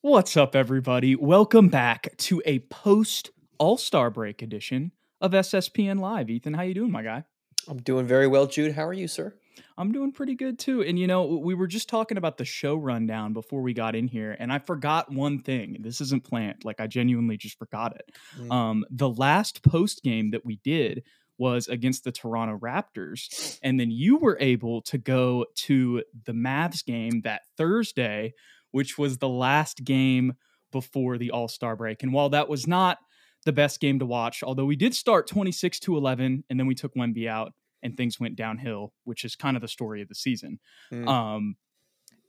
What's up, everybody? Welcome back to a post All Star Break edition of SSPN Live. Ethan, how you doing, my guy? I'm doing very well, Jude. How are you, sir? I'm doing pretty good too. And you know, we were just talking about the show rundown before we got in here, and I forgot one thing. This isn't planned. Like I genuinely just forgot it. Mm. Um, the last post game that we did was against the Toronto Raptors, and then you were able to go to the Mavs game that Thursday, which was the last game before the All Star break. And while that was not the best game to watch, although we did start 26 to 11, and then we took Wemby out and things went downhill, which is kind of the story of the season. Mm. Um,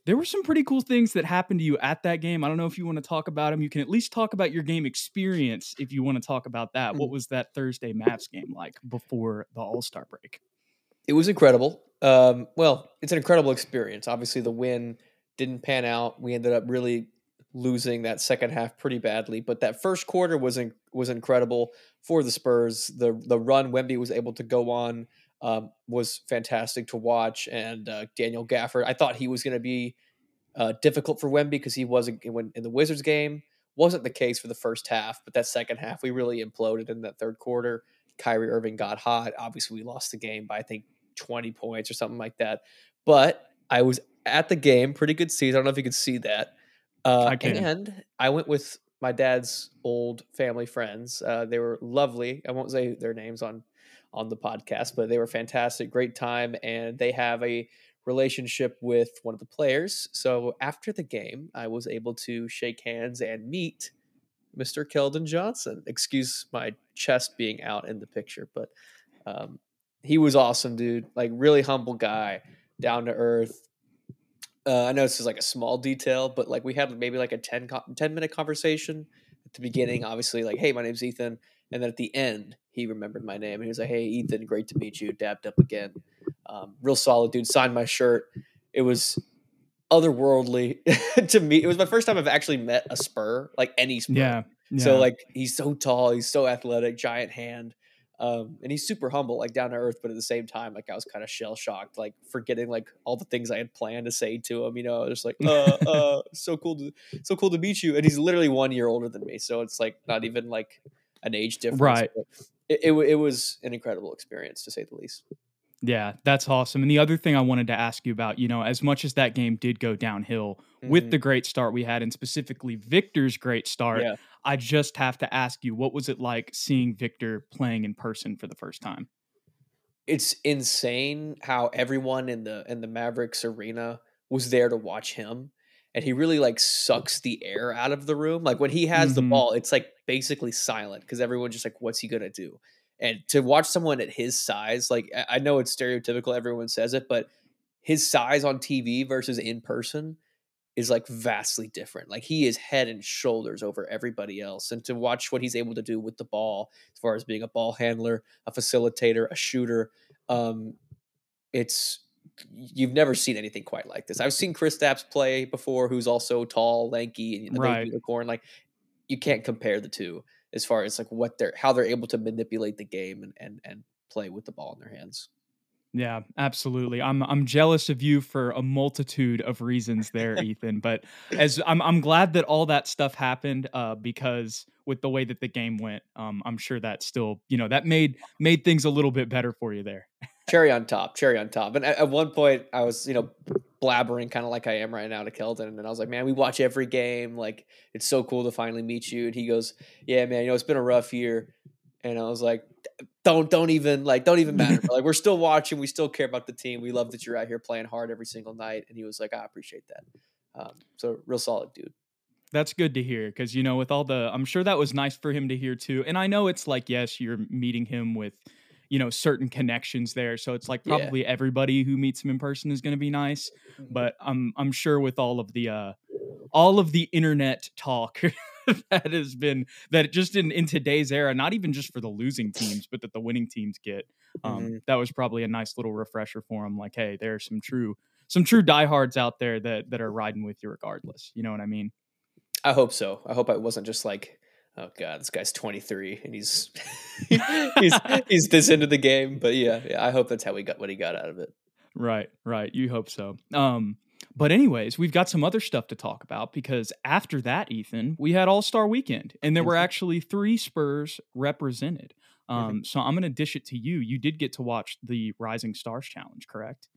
there were some pretty cool things that happened to you at that game. I don't know if you want to talk about them. You can at least talk about your game experience if you want to talk about that. Mm. What was that Thursday Mavs game like before the All Star break? It was incredible. Um, well, it's an incredible experience. Obviously, the win didn't pan out. We ended up really losing that second half pretty badly, but that first quarter was in, was incredible for the Spurs. The the run Wemby was able to go on um, was fantastic to watch. And uh, Daniel Gafford, I thought he was going to be uh, difficult for Wemby because he wasn't when in the Wizards game. Wasn't the case for the first half, but that second half we really imploded in that third quarter. Kyrie Irving got hot. Obviously, we lost the game by I think 20 points or something like that. But I was at the game, pretty good season. I don't know if you could see that. Uh, I can. And I went with my dad's old family friends. Uh, they were lovely. I won't say their names on on the podcast, but they were fantastic, great time, and they have a relationship with one of the players. So after the game, I was able to shake hands and meet Mr. Keldon Johnson. Excuse my chest being out in the picture, but um, he was awesome, dude. Like really humble guy, down to earth. Uh, I know this is like a small detail, but like we had maybe like a 10, 10 minute conversation at the beginning. Obviously, like, hey, my name's Ethan. And then at the end, he remembered my name. He was like, "Hey, Ethan, great to meet you." Dabbed up again. Um, real solid dude. Signed my shirt. It was otherworldly to me. It was my first time I've actually met a Spur, like any Spur. Yeah, yeah. So like he's so tall, he's so athletic, giant hand. Um, and he's super humble, like down to earth, but at the same time, like I was kind of shell shocked, like forgetting like all the things I had planned to say to him. You know, just like, uh, uh, so cool to, so cool to meet you. And he's literally one year older than me, so it's like not even like an age difference. Right. It, it, it was an incredible experience to say the least. Yeah, that's awesome. And the other thing I wanted to ask you about, you know, as much as that game did go downhill mm-hmm. with the great start we had, and specifically Victor's great start, yeah. I just have to ask you, what was it like seeing Victor playing in person for the first time? It's insane how everyone in the in the Mavericks arena was there to watch him and he really like sucks the air out of the room. Like when he has mm-hmm. the ball, it's like basically silent because everyone's just like, what's he gonna do? And to watch someone at his size, like I know it's stereotypical, everyone says it, but his size on TV versus in person is like vastly different. Like he is head and shoulders over everybody else. And to watch what he's able to do with the ball, as far as being a ball handler, a facilitator, a shooter, um, it's you've never seen anything quite like this. I've seen Kristaps play before, who's also tall, lanky, and the right. unicorn. Like you can't compare the two as far as like what they're how they're able to manipulate the game and and and play with the ball in their hands. Yeah, absolutely. I'm I'm jealous of you for a multitude of reasons there, Ethan. But as I'm I'm glad that all that stuff happened uh, because with the way that the game went, um, I'm sure that still you know that made made things a little bit better for you there. cherry on top, cherry on top. And at, at one point, I was you know blabbering kind of like I am right now to Keldon, and I was like, man, we watch every game. Like it's so cool to finally meet you. And he goes, yeah, man, you know it's been a rough year. And I was like, don't don't even like don't even matter. like we're still watching. We still care about the team. We love that you're out here playing hard every single night. And he was like, I appreciate that. Um, so real solid dude. That's good to hear because you know with all the I'm sure that was nice for him to hear too. And I know it's like yes, you're meeting him with you know certain connections there so it's like probably yeah. everybody who meets him in person is going to be nice mm-hmm. but i'm i'm sure with all of the uh all of the internet talk that has been that just in in today's era, not even just for the losing teams, but that the winning teams get. Um, mm-hmm. That was probably a nice little refresher for them. Like, hey, there are some true some true diehards out there that that are riding with you regardless. You know what I mean? I hope so. I hope I wasn't just like, oh god, this guy's 23 and he's he's he's this into the game. But yeah, yeah, I hope that's how he got what he got out of it. Right, right. You hope so. Um, But anyways, we've got some other stuff to talk about because after that, Ethan, we had All Star Weekend, and there were actually three Spurs represented. Um, so I'm going to dish it to you. You did get to watch the Rising Stars Challenge, correct?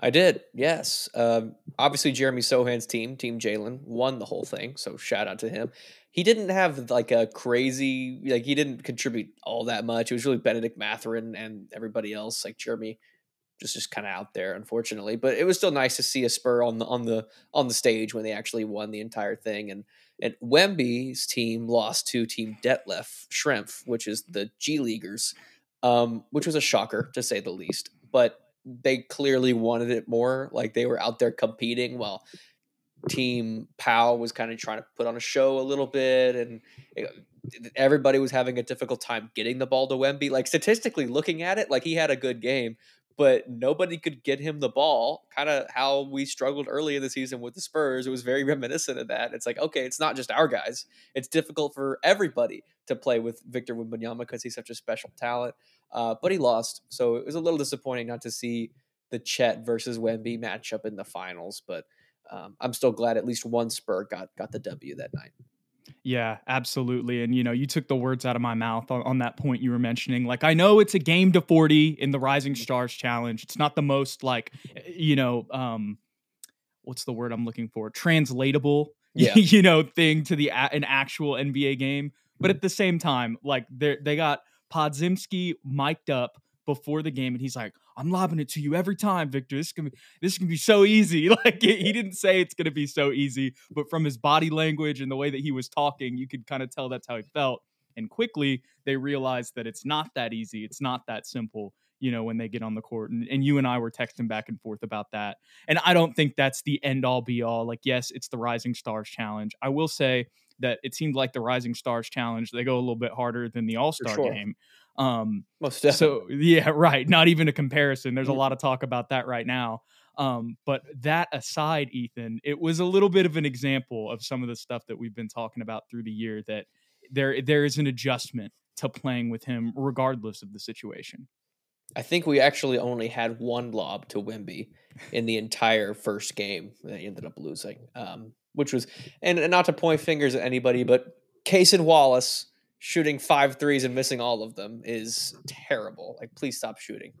I did, yes. Um, obviously, Jeremy Sochan's team, Team Jalen, won the whole thing. So shout out to him. He didn't have like a crazy, like he didn't contribute all that much. It was really Bennedict Mathurin and everybody else. Like Jeremy, just just kind of out there, unfortunately. But it was still nice to see a Spur on the on the on the stage when they actually won the entire thing. And and Wemby's team lost to Team Detlef Schrempf, which is the G Leaguers, um, which was a shocker to say the least. But they clearly wanted it more. Like they were out there competing while Team Powell was kind of trying to put on a show a little bit, and everybody was having a difficult time getting the ball to Wemby. Like statistically looking at it, like he had a good game, but nobody could get him the ball. Kind of how we struggled early in the season with the Spurs. It was very reminiscent of that. It's like, okay, it's not just our guys. It's difficult for everybody to play with Victor Wembanyama because he's such a special talent. Uh, but he lost, so it was a little disappointing not to see the Chet versus Wemby matchup in the finals. But um, I'm still glad at least one Spur got got the W that night. Yeah, absolutely. And you know, you took the words out of my mouth on, on that point you were mentioning. Like, I know it's a game to 40 in the Rising Mm-hmm. Stars challenge. It's not the most like, you know, um, what's the word I'm looking for? Translatable, Yeah. you know, thing to the an actual NBA game. But at the same time, like they they got Podziemski mic'd up before the game, and he's like, "I'm lobbing it to you every time, Victor. This is gonna be this is gonna be so easy." Like he didn't say it's gonna be so easy, but from his body language and the way that he was talking, you could kind of tell that's how he felt. And quickly they realized that it's not that easy. It's not that simple. You know, when they get on the court, and, and you and I were texting back and forth about that. And I don't think that's the end all be all. Like, yes, it's the Rising Stars Challenge. I will say that it seemed like the Rising Stars Challenge they go a little bit harder than the All Star sure. game. Um, Most definitely. so yeah, right. Not even a comparison. There's a Mm. lot of talk about that right now. Um, but that aside, Ethan, it was a little bit of an example of some of the stuff that we've been talking about through the year that there there is an adjustment to playing with him regardless of the situation. I think we actually only had one lob to Wemby in the entire first game that he ended up losing, um, which was, and, and not to point fingers at anybody, but Cason Wallace shooting five threes and missing all of them is terrible. Like, please stop shooting.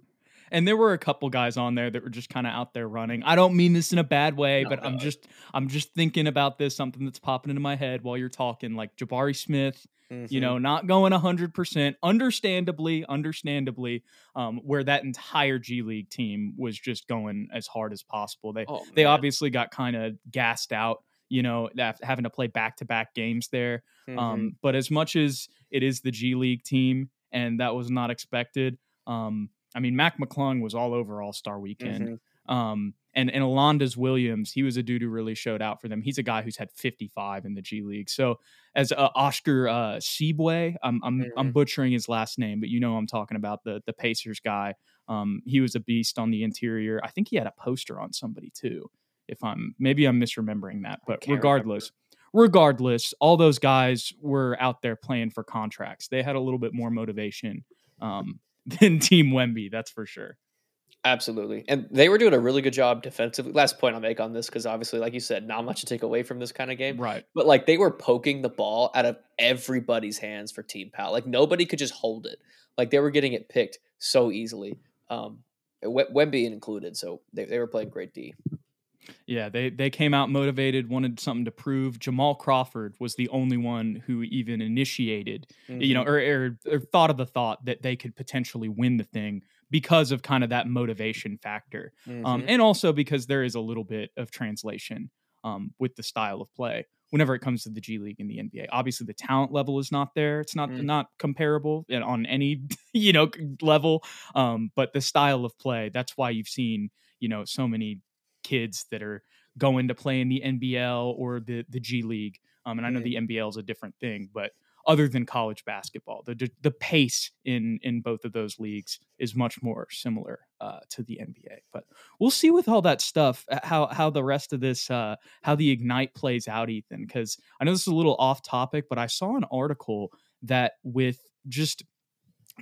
And there were a couple guys on there that were just kind of out there running. I don't mean this in a bad way, No, but I'm just I'm just thinking about this something that's popping into my head while you're talking like Jabari Smith, you Mhm. know, not going 100%, understandably, understandably, um, where that entire G League team was just going as hard as possible. They Oh, they obviously got kind of gassed out, you know, having to play back to back games there. Mhm. Um, but as much as it is the G League team, and that was not expected, um, I mean, Mac McClung was all over All Star Weekend. Mhm. Um, and and Alondes Williams, he was a dude who really showed out for them. He's a guy who's had 55 in the G League. So as uh, Oscar uh, I'm I'm, I'm Mhm. butchering his last name, but you know I'm talking about the the Pacers guy. Um, he was a beast on the interior. I think he had a poster on somebody too. If I'm maybe I'm misremembering that, but regardless, regardless, all those guys were out there playing for contracts. They had a little bit more motivation um, than Team Wemby, that's for sure. Absolutely. And they were doing a really good job defensively. Last point I'll make on this, because obviously, like you said, not much to take away from this kind of game. Right. But like they were poking the ball out of everybody's hands for Team Pau. Like nobody could just hold it. Like they were getting it picked so easily. Um, Wem- Wemby included. So they, they were playing great D. Yeah, they they came out motivated, wanted something to prove. Jamal Crawford was the only one who even initiated, you know, Mhm. or, or, or thought of the thought that they could potentially win the thing because of kind of that motivation factor, um, Mhm. and also because there is a little bit of translation um, with the style of play whenever it comes to the G League and the NBA. Obviously, the talent level is not there; it's not Mm. not comparable on any you know level, um, but the style of play. That's why you've seen you know so many kids that are going to play in the NBL or the the G League. Um, and I know Mhm. the NBL is a different thing, but other than college basketball, the the pace in in both of those leagues is much more similar uh, to the NBA. But we'll see with all that stuff uh, how how the rest of this uh, how the ignite plays out, Ethan. Because I know this is a little off topic, but I saw an article that with just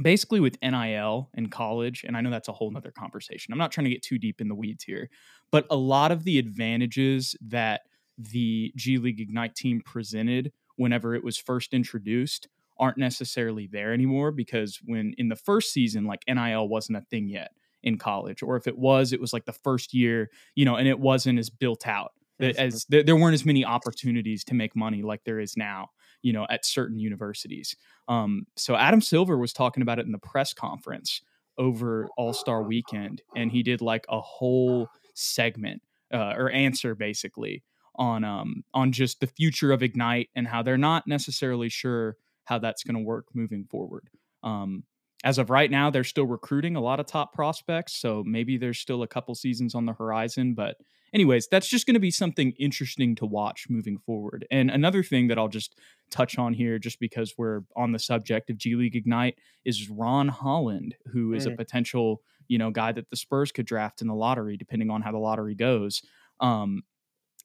basically with NIL in college, and I know that's a whole nother conversation. I'm not trying to get too deep in the weeds here, but a lot of the advantages that the G League Ignite team presented whenever it was first introduced aren't necessarily there anymore because when in the first season, like NIL wasn't a thing yet in college, or if it was, it was like the first year, you know, and it wasn't as built out. As there weren't as many opportunities to make money like there is now, you know, at certain universities. Um, so Adam Silver was talking about it in the press conference over All Star Weekend, and he did like a whole segment uh, or answer basically on um on just the future of Ignite and how they're not necessarily sure how that's going to work moving forward. Um, as of right now, they're still recruiting a lot of top prospects, so maybe there's still a couple seasons on the horizon. But, anyways, that's just going to be something interesting to watch moving forward. And another thing that I'll just touch on here, just because we're on the subject of G League Ignite, is Ron Holland, who is mm. a potential you know guy that the Spurs could draft in the lottery, depending on how the lottery goes. Um,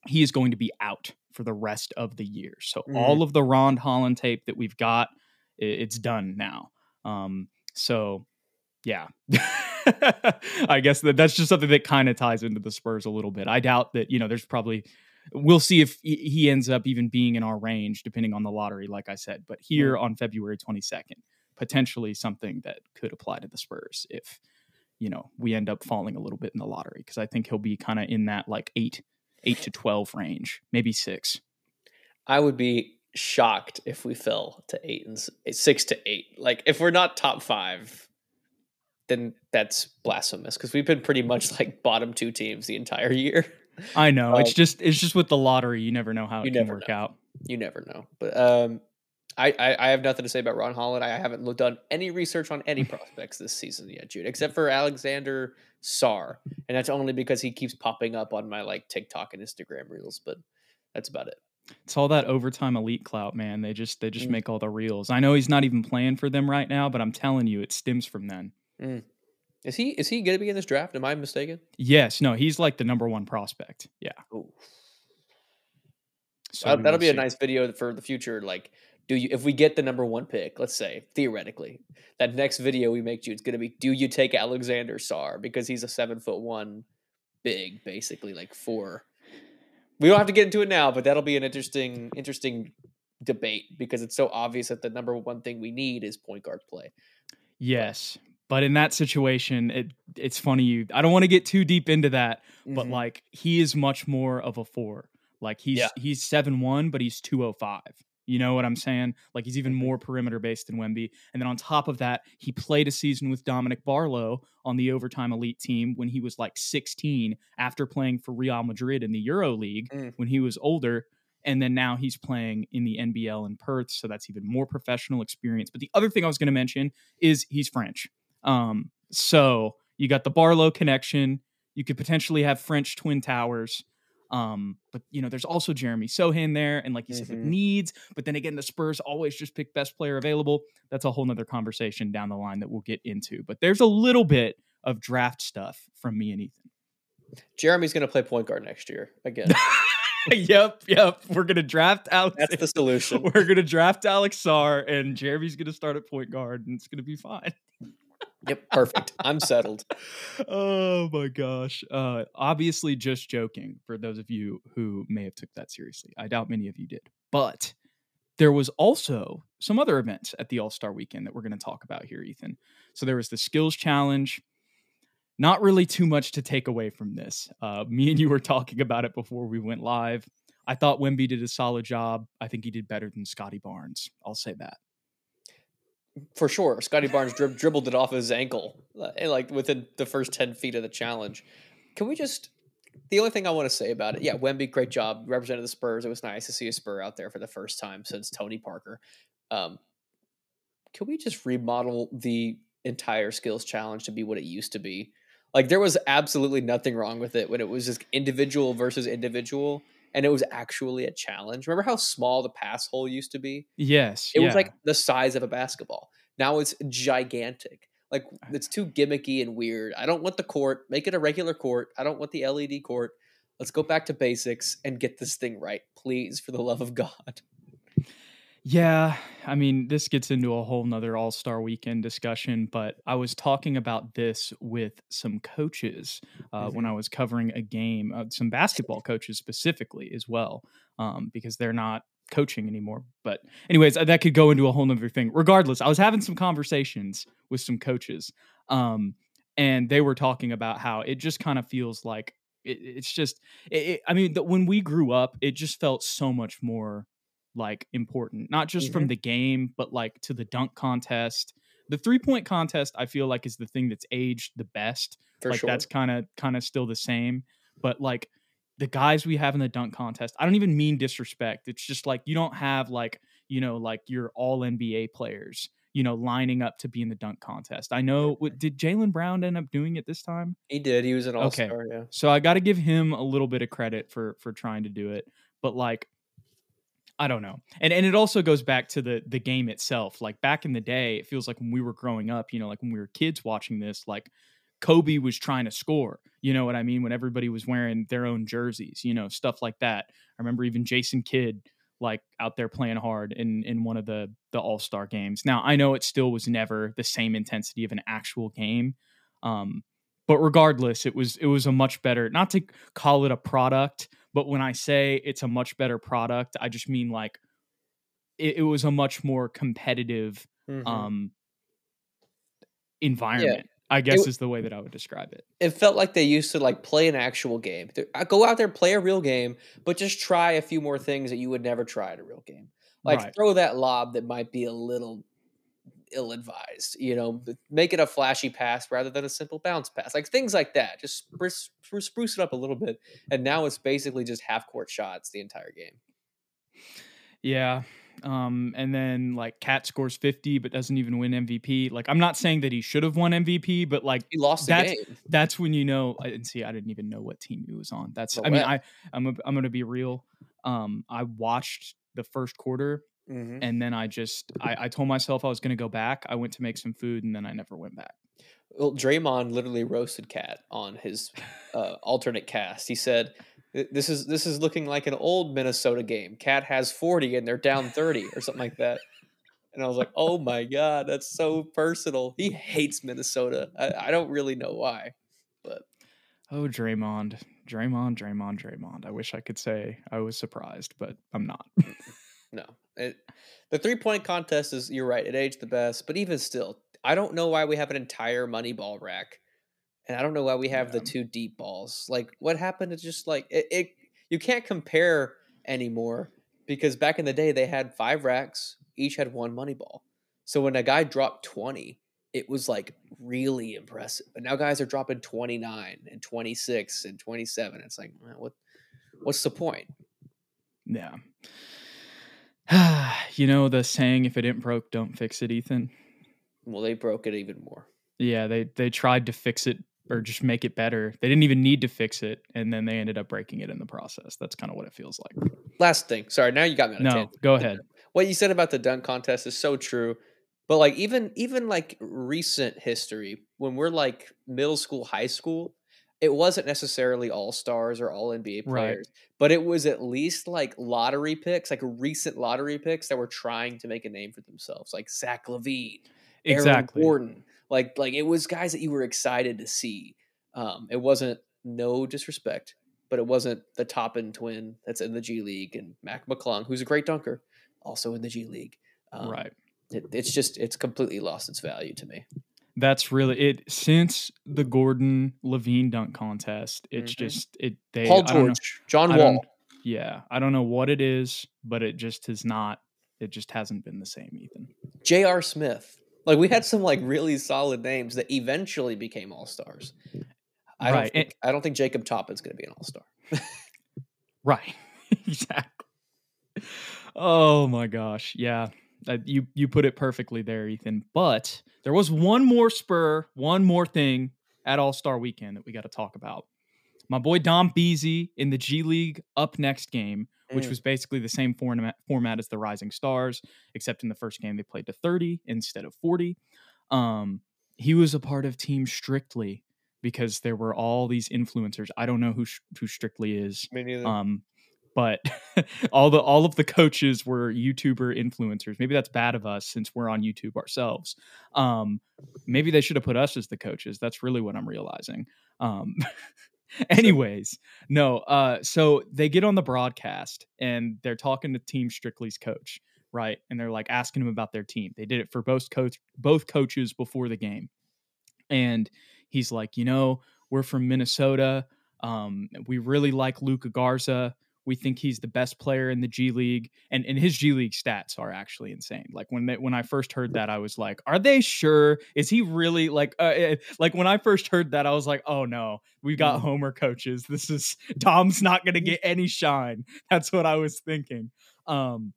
he is going to be out for the rest of the year. So mm. all of the Ron Holland tape that we've got, it's done now. Um, so yeah, I guess that that's just something that kind of ties into the Spurs a little bit. I doubt that you know there's probably we'll see if he ends up even being in our range depending on the lottery, like I said. But here on February 22nd, potentially something that could apply to the Spurs if you know we end up falling a little bit in the lottery because I think he'll be kind of in that like eight eight to 12 range, maybe six. I would be shocked if we fell to eight and six to eight. Like if we're not top five, then that's blasphemous because we've been pretty much like bottom two teams the entire year. I know um, it's just it's just with the lottery, you never know how it can work know. out. You never know, but um, I, I, I have nothing to say about Ron Holland. I haven't done any research on any prospects this season yet, Jude, except for Alexander Sarr, and that's only because he keeps popping up on my like TikTok and Instagram reels. But that's about it. It's all that overtime elite clout, man. They just they just mm. make all the reels. I know he's not even playing for them right now, but I'm telling you, it stems from then. Mm. Is he is he going to be in this draft? Am I mistaken? Yes. No, he's like the number one prospect. Yeah. Ooh. So that'll, that'll be see. a nice video for the future. Like do you if we get the number one pick, let's say theoretically, that next video we make, you, it's going to be: Do you take Alexander Sarr because he's a seven foot one, big, basically like four. We don't have to get into it now, but that'll be an interesting, interesting debate because it's so obvious that the number one thing we need is point guard play. Yes, but in that situation, it it's funny. You, I don't want to get too deep into that, but mm-hmm. like he is much more of a four. Like he's yeah. he's seven one, but he's two oh five. You know what I'm saying? Like he's even mm-hmm. more perimeter based than Wemby. And then on top of that, he played a season with Dominic Barlow on the overtime elite team when he was like 16 after playing for Real Madrid in the Euro League mm. when he was older. And then now he's playing in the NBL in Perth. So that's even more professional experience. But the other thing I was going to mention is he's French. Um, so you got the Barlow connection. You could potentially have French twin towers. Um, but you know, there's also Jeremy Sochan there, and like you mm-hmm. said, needs. But then again, the Spurs always just pick best player available. That's a whole nother conversation down the line that we'll get into. But there's a little bit of draft stuff from me and Ethan. Jeremy's going to play point guard next year again. yep, yep. We're gonna draft Alex. That's the solution. We're gonna draft Alex Sarr, and Jeremy's gonna start at point guard, and it's gonna be fine. Yep, perfect. I'm settled. Oh my gosh. Uh obviously just joking for those of you who may have took that seriously. I doubt many of you did. But there was also some other events at the All-Star weekend that we're going to talk about here, Ethan. So there was the skills challenge. Not really too much to take away from this. Uh, me and you were talking about it before we went live. I thought Wemby did a solid job. I think he did better than Scottie Barnes. I'll say that for sure. Scottie Barnes dri- dribbled it off his ankle, uh, like within the first ten feet of the challenge. Can we just? The only thing I want to say about it, yeah, Wemby, great job, represented the Spurs. It was nice to see a Spur out there for the first time since Tony Parker. Um, can we just remodel the entire skills challenge to be what it used to be? Like there was absolutely nothing wrong with it when it was just individual versus individual and it was actually a challenge. Remember how small the pass hole used to be? Yes. It yeah. was like the size of a basketball. Now it's gigantic. Like it's too gimmicky and weird. I don't want the court. Make it a regular court. I don't want the LED court. Let's go back to basics and get this thing right, please, for the love of God. Yeah, I mean, this gets into a whole nother All Star Weekend discussion, but I was talking about this with some coaches uh, mm-hmm. when I was covering a game, uh, some basketball coaches specifically as well, um, because they're not coaching anymore. But, anyways, that could go into a whole nother thing. Regardless, I was having some conversations with some coaches, um, and they were talking about how it just kind of feels like it, it's just, it, it, I mean, the, when we grew up, it just felt so much more like important, not just mm-hmm. from the game, but like to the dunk contest. The three point contest, I feel like, is the thing that's aged the best. For like sure. that's kind of kind of still the same. But like the guys we have in the dunk contest, I don't even mean disrespect. It's just like you don't have like you know like your all NBA players, you know, lining up to be in the dunk contest. I know. What, did Jaylen Brown end up doing it this time? He did. He was an all star. Okay. Yeah. So I got to give him a little bit of credit for for trying to do it. But like I don't know. And and it also goes back to the the game itself. Like back in the day, it feels like when we were growing up, you know, like when we were kids watching this, like Kobe was trying to score. You know what I mean? When everybody was wearing their own jerseys, you know, stuff like that. I remember even Jason Kidd like out there playing hard in in one of the the All-Star games. Now, I know it still was never the same intensity of an actual game. Um, but regardless, it was it was a much better, not to call it a product, but when I say it's a much better product, I just mean like it, it was a much more competitive mm-hmm. um, environment. Yeah. I guess it, is the way that I would describe it. It felt like they used to like play an actual game. Go out there, play a real game, but just try a few more things that you would never try at a real game. Like right. throw that lob that might be a little ill advised. You know, make it a flashy pass rather than a simple bounce pass, like things like that. Just spruce, spruce it up a little bit. And now it's basically just half court shots the entire game. Yeah. Um, and then like Cat scores 50 but doesn't even win MVP. Like I'm not saying that he should have won MVP, but like he lost that's, game. That's when you know and see I didn't even know what team he was on. That's I mean I I'm a, I'm going to be real. Um I watched the first quarter Mm-hmm. And then I just I, I told myself I was going to go back. I went to make some food, and then I never went back. Well, Draymond literally roasted Cat on his uh, alternate cast. He said, "This is this is looking like an old Minnesota game. Cat has forty, and they're down thirty, or something like that." And I was like, "Oh my god, that's so personal." He hates Minnesota. I, I don't really know why, but oh, Draymond, Draymond, Draymond, Draymond. I wish I could say I was surprised, but I'm not. No, it, the three point contest is you're right. It aged the best, but even still, I don't know why we have an entire money ball rack, and I don't know why we have yeah. the two deep balls. Like, what happened to just like it, it? You can't compare anymore because back in the day they had five racks, each had one money ball. So when a guy dropped twenty, it was like really impressive. But now guys are dropping twenty nine and twenty six and twenty seven. It's like, what? What's the point? Yeah. you know the saying, "If it ain't broke, don't fix it," Ethan. Well, they broke it even more. Yeah, they they tried to fix it or just make it better. They didn't even need to fix it, and then they ended up breaking it in the process. That's kind of what it feels like. Last thing, sorry, now you got me. no, tangent. go ahead. What you said about the dunk contest is so true. But like even even like recent history, when we're like middle school, high school, it wasn't necessarily all stars or all NBA players, right. but it was at least like lottery picks, like recent lottery picks that were trying to make a name for themselves, like Zach LaVine, exactly. Aaron Gordon. Like like it was guys that you were excited to see. Um, it wasn't no disrespect, but it wasn't the Toppin twin that's in the G League and Mac McClung, who's a great dunker, also in the G League. Um, right. It, it's just it's completely lost its value to me that's really it since the Gordon LaVine dunk contest. It's mm-hmm. just it. They Paul George, John Wall. Yeah, I don't know what it is, but it just has not. It just hasn't been the same, Ethan. J.R. Smith. Like we had some like really solid names that eventually became all stars. I right. don't. Think, and, I don't think Jacob Toppin's going to be an all star. right. exactly. Oh my gosh. Yeah. Uh, you you put it perfectly there, Ethan. But there was one more spur, one more thing at All Star Weekend that we got to talk about. My boy Dom Beasy in the G League up next game, which mm. was basically the same format, format as the Rising Stars, except in the first game they played to 30 instead of 40. Um, he was a part of Team Strictly because there were all these influencers. I don't know who who Strictly is. Me neither. Um, but all the all of the coaches were YouTuber influencers. Maybe that's bad of us since we're on YouTube ourselves. Um, maybe they should have put us as the coaches. That's really what I'm realizing. Um, anyways, no. Uh, so they get on the broadcast and they're talking to Team Strictly's coach, right? And they're like asking him about their team. They did it for both coach both coaches before the game, and he's like, you know, we're from Minnesota. Um, we really like Luka Garza. We think he's the best player in the G League, and and his G League stats are actually insane. Like when they, when I first heard that, I was like, "Are they sure? Is he really like uh, eh, like when I first heard that, I was like, "Oh no, we've got mm. Homer coaches. This is Dom's not going to get any shine." That's what I was thinking. Um,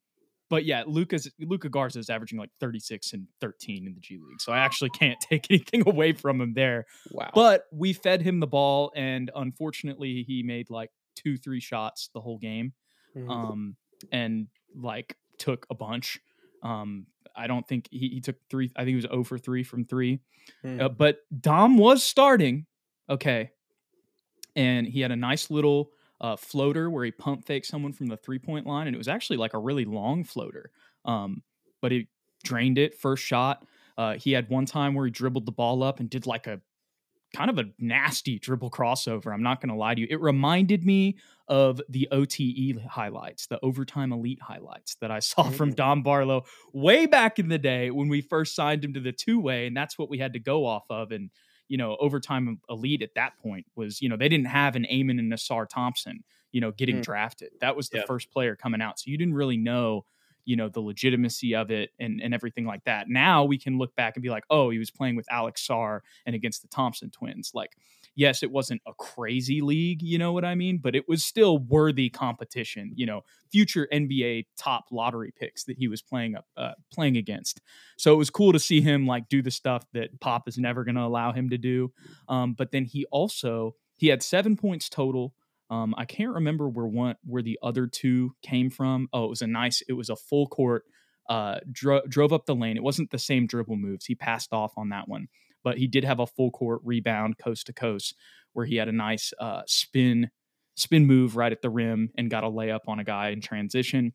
but yeah, Luka's Luka Garza is averaging like 36 and 13 in the G League. So I actually can't take anything away from him there. Wow. But we fed him the ball and unfortunately he made like two, three shots the whole game. Mm-hmm. Um, and like took a bunch. Um, I don't think he, he took three. I think he was 0 for 3 from 3. Mm. Uh, but Dom was starting. Okay. And he had a nice little uh, floater where he pump faked someone from the three point line. And it was actually like a really long floater. Um, but he drained it first shot. Uh, he had one time where he dribbled the ball up and did like a kind of a nasty dribble crossover. I'm not going to lie to you. It reminded me of the OTE highlights, the overtime elite highlights that I saw from. Dom Barlow way back in the day when we first signed him to the two way. And that's what we had to go off of. And, you know, overtime elite at that point was, you know, they didn't have an Amen and Ausar Thompson, you know, getting mm. drafted. That was the yep. first player coming out. So you didn't really know you know the legitimacy of it and, and everything like that. Now we can look back and be like oh he was playing with alex sarr and against the thompson twins. Like yes it wasn't a crazy league you know what i mean? But it was still worthy competition you know future nba top lottery picks that he was playing up uh, playing against. So it was cool to see him like do the stuff that pop is never going to allow him to do. Um, but then he also he had seven points total um, I can't remember where one where the other two came from. Oh, it was a nice. It was a full court. Uh, dro- drove up the lane. It wasn't the same dribble moves. He passed off on that one, but he did have a full court rebound coast to coast where he had a nice uh, spin spin move right at the rim and got a layup on a guy in transition.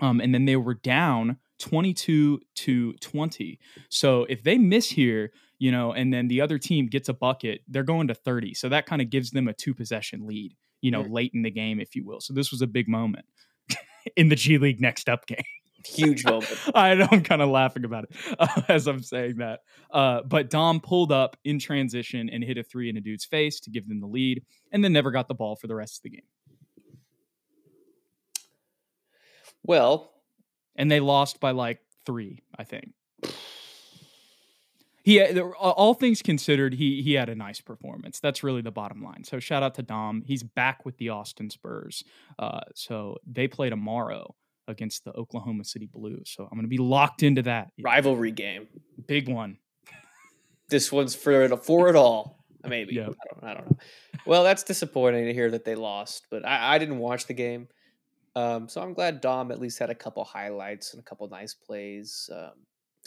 Um, and then they were down 22 to 20. So if they miss here, you know, and then the other team gets a bucket, they're going to 30. So that kind of gives them a two possession lead you know, mm. late in the game, if you will. So this was a big moment in the G League next up game. Huge moment. I know I'm kind of laughing about it uh, as I'm saying that. Uh, but Dom pulled up in transition and hit a three in a dude's face to give them the lead, and then never got the ball for the rest of the game. Well, and they lost by like three, I think he all things considered he he had a nice performance. That's really the bottom line. So shout out to dom. He's back with the austin spurs. Uh, so they play tomorrow against the oklahoma city blues. So i'm going to be locked into that. Rivalry game. Big one. This one's for it for it all. Maybe. Yep. I, don't, I don't know. Well that's disappointing to hear that they lost but i, I didn't watch the game. Um, so i'm glad dom at least had a couple highlights and a couple nice plays. Um,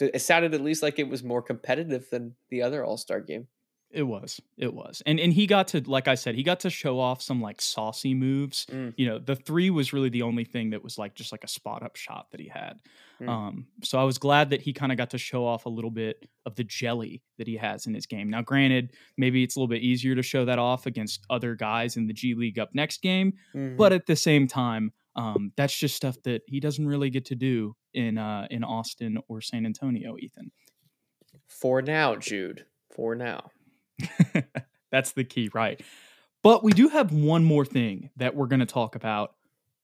it sounded at least like it was more competitive than the other All Star game. It was. It was. And and he got to like I said, he got to show off some like saucy moves. Mm. You know, the 3 was really the only thing that was like just like a spot up shot that he had. Mm. Um so I was glad that he kind of got to show off a little bit of the jelly that he has in his game. Now granted, maybe it's a little bit easier to show that off against other guys in the G League up next game, mm-hmm. but at the same time, um, that's just stuff that he doesn't really get to do in uh, in Austin or San Antonio, Ethan. For now, Jude. For now. that's the key, right? But we do have one more thing that we're going to talk about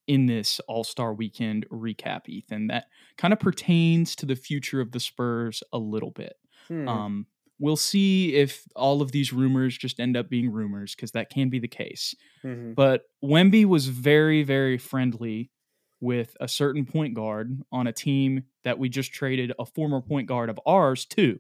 in this All Star Weekend recap, Ethan, that kind of pertains to the future of the Spurs a little bit. Hmm. Um, we'll see if all of these rumors just end up being rumors because that can be the case. Mm-hmm. But Wemby was very, very friendly with a certain point guard on a team that we just traded a former point guard of ours to,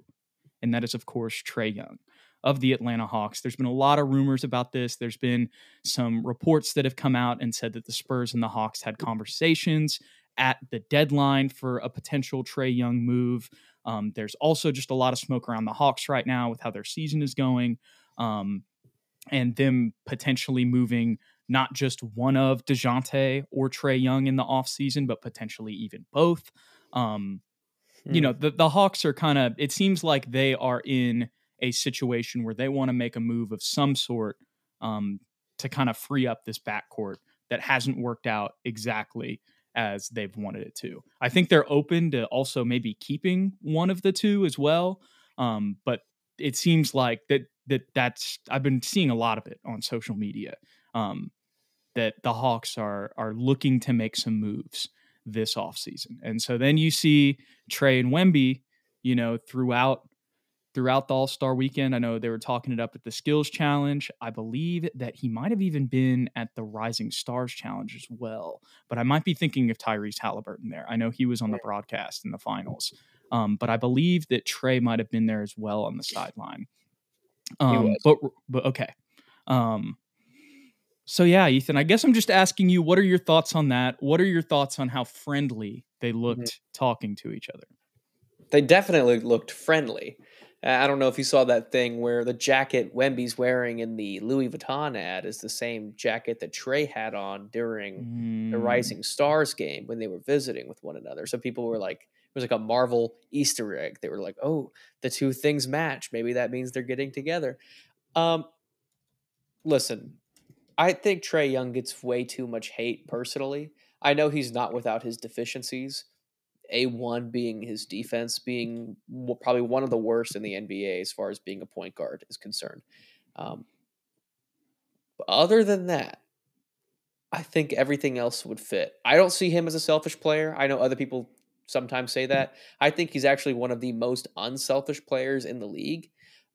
and that is of course Trae Young of the Atlanta Hawks. There's been a lot of rumors about this. There's been some reports that have come out and said that the Spurs and the Hawks had conversations at the deadline for a potential Trae Young move. Um, there's also just a lot of smoke around the Hawks right now with how their season is going, um, and them potentially moving not just one of DeJounte or Trae Young in the offseason, but potentially even both. Um, hmm. You know, the, the Hawks are kind of, it seems like they are in a situation where they want to make a move of some sort um, to kind of free up this backcourt that hasn't worked out exactly as they've wanted it to. I think they're open to also maybe keeping one of the two as well. Um, but it seems like that that that's I've been seeing a lot of it on social media. Um, that the Hawks are are looking to make some moves this offseason. And so then you see Trae and Wemby, you know, throughout throughout the All Star weekend. I know they were talking it up at the Skills Challenge. I believe that he might have even been at the Rising Stars Challenge as well. But I might be thinking of Tyrese Halliburton there. I know he was on the broadcast in the finals. Um, but I believe that Trae might have been there as well on the sideline. Um, but but okay. Um, so yeah, Ethan, I guess I'm just asking you, what are your thoughts on that? What are your thoughts on how friendly they mm-hmm. looked mm-hmm. talking to each other? They definitely looked friendly. I don't know if you saw that thing where the jacket Wemby's wearing in the Louis Vuitton ad is the same jacket that Trae had on during mm. the Rising Stars game when they were visiting with one another. So people were like, it was like a Marvel Easter egg. They were like, oh, the two things match. Maybe that means they're getting together. Um, listen, I think Trae Young gets way too much hate personally. I know he's not without his deficiencies, a1 being his defense being probably one of the worst in the NBA as far as being a point guard is concerned. Um, other than that, I think everything else would fit. I don't see him as a selfish player. I know other people sometimes say that. I think he's actually one of the most unselfish players in the league.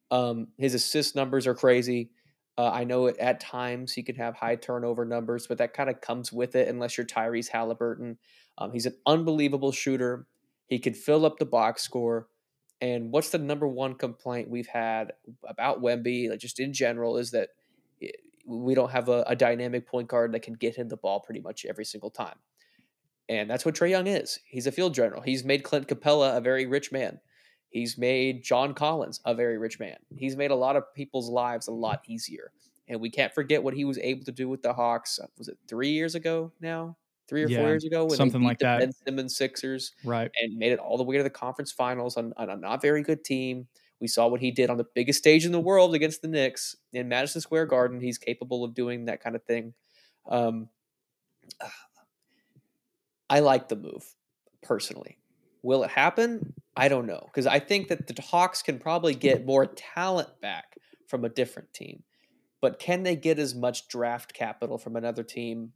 Um, his assist numbers are crazy. Uh, I know it, at times he can have high turnover numbers, but that kind of comes with it unless you're Tyrese Halliburton. Um, he's an unbelievable shooter. He can fill up the box score. And what's the number one complaint we've had about Wemby, like just in general, is that we don't have a, a, dynamic point guard that can get him the ball pretty much every single time. And that's what Trae Young is. He's a field general. He's made Clint Capela a very rich man. He's made John Collins a very rich man. He's made a lot of people's lives a lot easier. And we can't forget what he was able to do with the Hawks. Was it three years ago now? three or yeah, four years ago when something like that. Ben Simmons Sixers, right, and made it all the way to the conference finals on, on, a not very good team. We saw what he did on the biggest stage in the world against the Knicks in Madison Square Garden. He's capable of doing that kind of thing. Um, I like the move personally. Will it happen? I don't know because I think that the Hawks can probably get more talent back from a different team. But can they get as much draft capital from another team?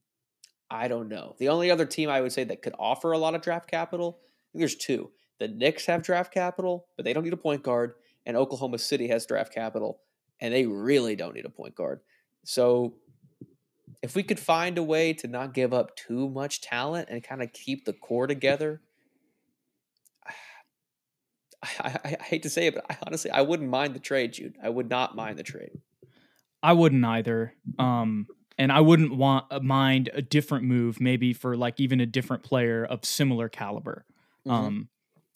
I don't know. The only other team I would say that could offer a lot of draft capital, there's two. The Knicks have draft capital, but they don't need a point guard, and Oklahoma City has draft capital, and they really don't need a point guard. So if we could find a way to not give up too much talent and kind of keep the core together, I, I, I, hate to say it, but I honestly I wouldn't mind the trade, Jude. I would not mind the trade. I wouldn't either. Um, and I wouldn't want uh, mind a different move, maybe for like even a different player of similar caliber. Mm-hmm. Um,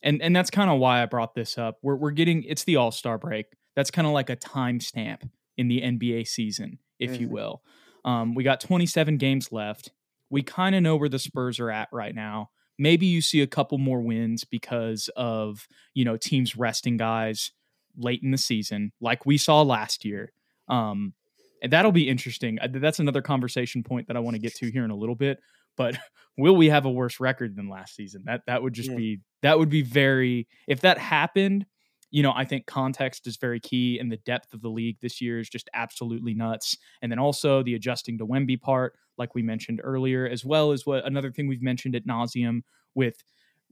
and and that's kind of why I brought this up. We're we're getting it's the All Star break. That's kind of like a timestamp in the NBA season, if mm-hmm. you will. Um, we got 27 games left. We kind of know where the Spurs are at right now. Maybe you see a couple more wins because of you know teams resting guys late in the season, like we saw last year. Um, and that'll be interesting. That's another conversation point that I want to get to here in a little bit. But will we have a worse record than last season? That that would just yeah. be that would be very if that happened. You know, I think context is very key, and the depth of the league this year is just absolutely nuts. And then also the adjusting to Wemby part, like we mentioned earlier, as well as what another thing we've mentioned at nauseum with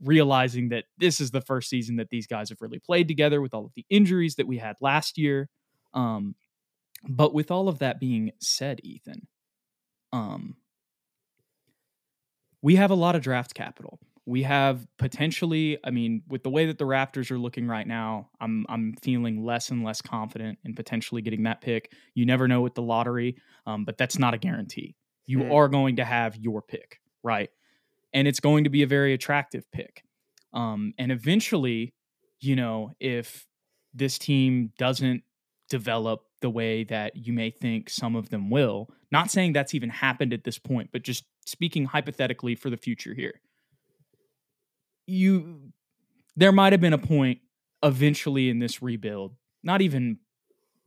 realizing that this is the first season that these guys have really played together with all of the injuries that we had last year. Um, but with all of that being said, Ethan, um, we have a lot of draft capital. We have potentially, I mean, with the way that the Raptors are looking right now, I'm I'm feeling less and less confident in potentially getting that pick. You never know with the lottery, um, but that's not a guarantee. You mm. are going to have your pick, right? And it's going to be a very attractive pick. Um, and eventually, you know, if this team doesn't develop the way that you may think some of them will, Not saying that's even happened at this point, but just speaking hypothetically for the future here. You there might have been a point eventually in this rebuild, not even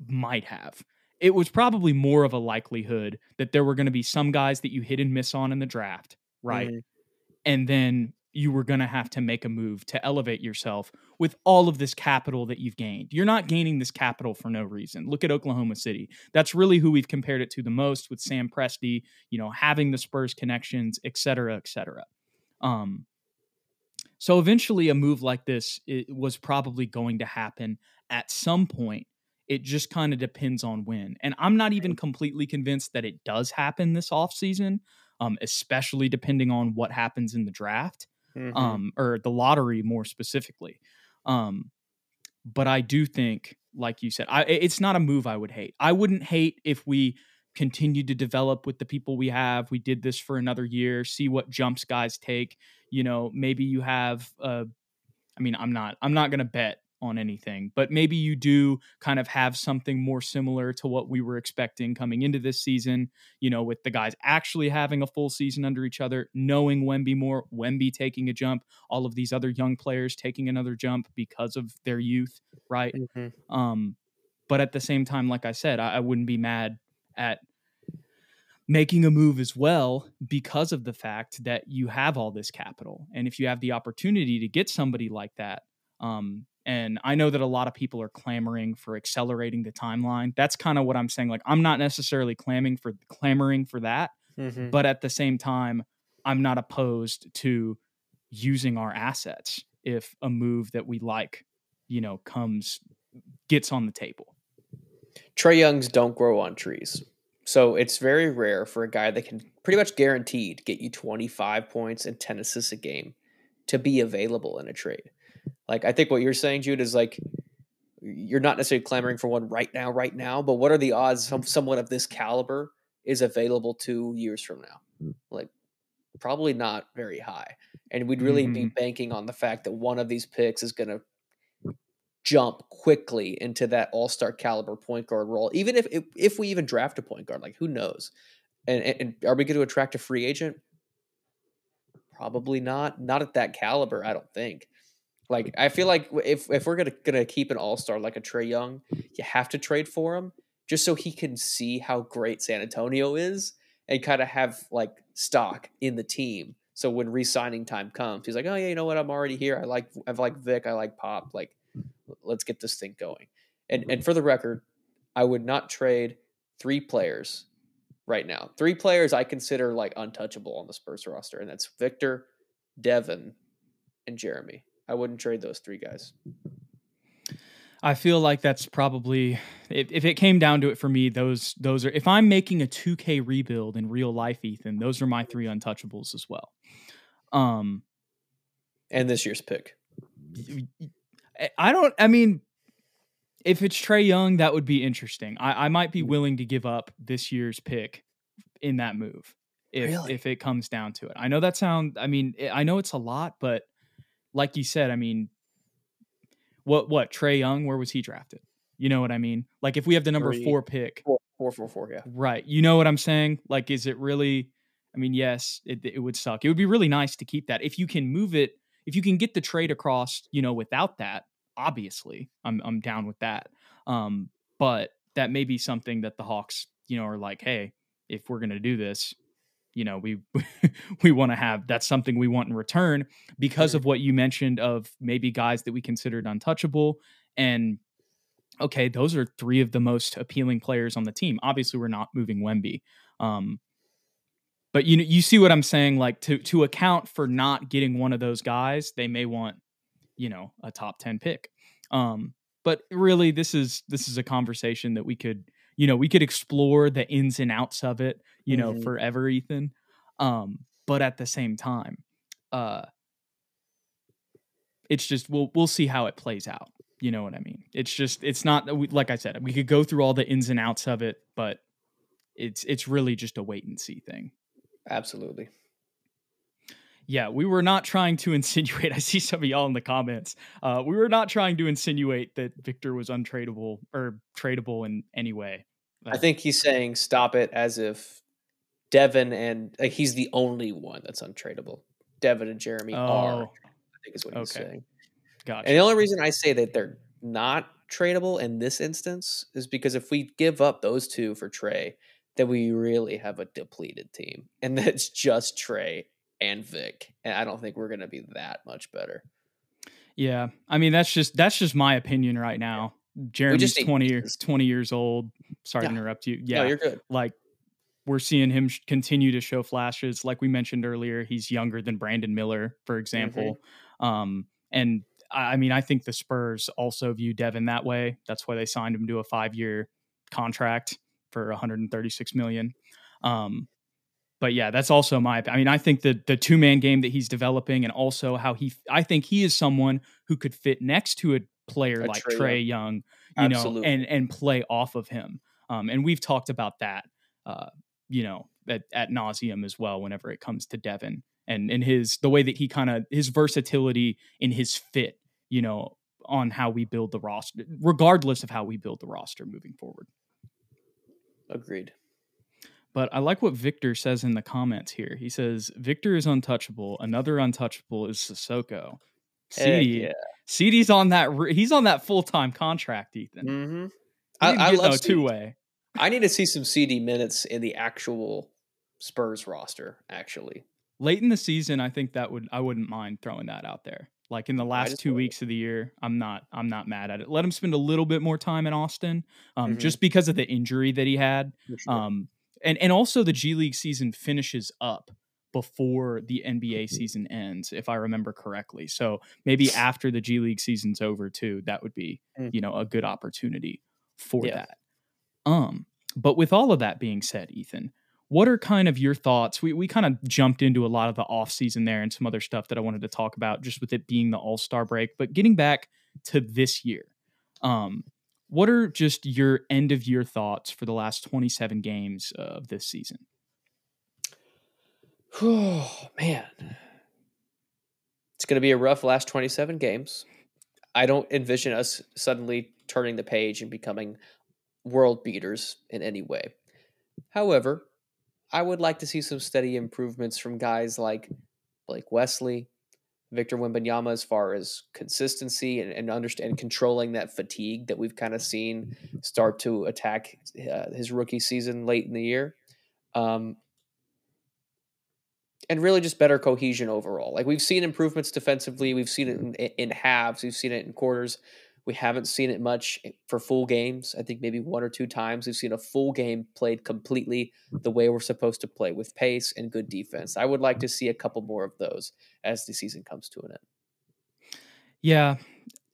might have. It was probably more of a likelihood that there were going to be some guys that you hit and miss on in the draft, right? Mm-hmm. And then you were going to have to make a move to elevate yourself with all of this capital that you've gained. You're not gaining this capital for no reason. Look at Oklahoma City. That's really who we've compared it to the most with Sam Presti, you know, having the Spurs connections, et cetera, et cetera. Um, so eventually, a move like this was probably going to happen at some point. It just kind of depends on when. And I'm not even completely convinced that it does happen this offseason, um, especially depending on what happens in the draft mm-hmm. um, or the lottery more specifically. Um, but I do think, like you said, I, it's not a move I would hate. I wouldn't hate if we continued to develop with the people we have. We did this for another year, see what jumps guys take. You know, maybe you have. Uh, I mean, I'm not. I'm not going to bet on anything, but maybe you do kind of have something more similar to what we were expecting coming into this season, you know, with the guys actually having a full season under each other, knowing Wemby more, Wemby taking a jump, all of these other young players taking another jump because of their youth, right? Mm-hmm. Um, but at the same time, like I said, I, I wouldn't be mad at making a move as well because of the fact that you have all this capital. And if you have the opportunity to get somebody like that, um, and I know that a lot of people are clamoring for accelerating the timeline. That's kind of what I'm saying. Like, I'm not necessarily clamoring for clamoring for that, mm-hmm. but at the same time, I'm not opposed to using our assets if a move that we like, you know, comes gets on the table. Trae Youngs don't grow on trees. So it's very rare for a guy that can pretty much guaranteed get you 25 points and 10 assists a game to be available in a trade. Like I think what you're saying, Jude, is like you're not necessarily clamoring for one right now, right now, but what are the odds some, someone of this caliber is available two years from now? Hmm. Like probably not very high. And we'd really mm-hmm. be banking on the fact that one of these picks is going to jump quickly into that all-star caliber point guard role. Even if if, if we even draft a point guard, like who knows? And, and, and are we going to attract a free agent? Probably not. Not at that caliber, I don't think. Like I feel like if if we're gonna gonna keep an all star like a Trae Young, you have to trade for him just so he can see how great San Antonio is and kind of have like stock in the team. So when re-signing time comes, he's like, "Oh yeah, you know what? I'm already here. I like I like Vic. I like Pop. Like, let's get this thing going." And mm-hmm. and for the record, I would not trade three players right now. Three players I consider like untouchable on the Spurs roster, and that's Victor, Devin, and Jeremy. I wouldn't trade those three guys. I feel like that's probably if, if it came down to it for me, those those are if I'm making a 2K rebuild in real life, Ethan, those are my three untouchables as well. Um and this year's pick. I don't I mean if it's Trae Young, that would be interesting. I, I might be willing to give up this year's pick in that move if really? if it comes down to it. I know that sound I mean I know it's a lot, but like you said, I mean, what what Trae Young? Where was he drafted? You know what I mean? Like if we have the number Three, four pick, four, four, four, four, yeah, right. You know what I'm saying? Like, is it really? I mean, yes, it it would suck. It would be really nice to keep that if you can move it. If you can get the trade across, you know, without that, obviously, I'm I'm down with that. Um, but that may be something that the Hawks, you know, are like, hey, if we're gonna do this, you know we we want to have that's something we want in return because of what you mentioned of maybe guys that we considered untouchable and okay those are three of the most appealing players on the team. Obviously we're not moving Wemby um but you you see what I'm saying? Like to to account for not getting one of those guys they may want you know a top 10 pick um but really this is this is a conversation that we could you know we could explore the ins and outs of it you know, mm-hmm. forever, Ethan. Um, but at the same time, uh, it's just we'll we'll see how it plays out. You know what I mean? It's just it's not like I said we could go through all the ins and outs of it, but it's it's really just a wait and see thing. Absolutely. Yeah, we were not trying to insinuate. I see some of y'all in the comments. Uh, we were not trying to insinuate that Victor was untradeable or tradable in any way. I think he's saying stop it as if Devin and like he's the only one that's untradeable. Devin and Jeremy oh, are. I think is what he's okay. saying. Gotcha. And the only reason I say that they're not tradable in this instance is because if we give up those two for Trae, then we really have a depleted team, and that's just Trae and Vic, and I don't think we're going to be that much better. Yeah, I mean that's just that's just my opinion right now. Jeremy's twenty years twenty years old. Sorry yeah. to interrupt you. Yeah, no, you're good. Like we're seeing him continue to show flashes. Like we mentioned earlier, he's younger than Brandon Miller, for example. Mm-hmm. Um, and I mean, I think the Spurs also view Devin that way. That's why they signed him to a five year contract for 136 million. Um, but yeah, that's also my. I mean, I think the the two man game that he's developing, and also how he, I think he is someone who could fit next to a player a like Trae, Young, you Absolutely. know, and and play off of him. Um, and we've talked about that, uh, you know, at, at nauseum as well. Whenever it comes to Devin and and his the way that he kind of his versatility in his fit, you know, on how we build the roster, regardless of how we build the roster moving forward. Agreed. But I like what Victor says in the comments here. He says Victor is untouchable. Another untouchable is Cissoko. Sidy, yeah. Sidy's on that. He's on that full time contract, Ethan. Mm-hmm. I, I love two way. I need to see some Sidy minutes in the actual Spurs roster. Actually, late in the season, I think that would I wouldn't mind throwing that out there. Like in the last two weeks of the year, I'm not I'm not mad at it. Let him spend a little bit more time in Austin, um, mm-hmm. just because of the injury that he had. Sure. Um, and and also the G League season finishes up before the NBA season ends, if I remember correctly. So maybe after the G League season's over too, that would be mm. you know a good opportunity for yeah. that. Um, but with all of that being said, Ethan, what are kind of your thoughts? We we kind of jumped into a lot of the off season there and some other stuff that I wanted to talk about, just with it being the All Star break. But getting back to this year, um, what are just your end of year thoughts for the last 27 games of this season? Oh, man. It's going to be a rough last 27 games. I don't envision us suddenly turning the page and becoming world beaters in any way. However, I would like to see some steady improvements from guys like Blake Wesley, Victor Wembanyama as far as consistency and, and understand controlling that fatigue that we've kind of seen start to attack uh, his rookie season late in the year. Um, and really just better cohesion overall. Like we've seen improvements defensively, we've seen it in, in halves, we've seen it in quarters. We haven't seen it much for full games. I think maybe one or two times we've seen a full game played completely the way we're supposed to play with pace and good defense. I would like to see a couple more of those as the season comes to an end. Yeah.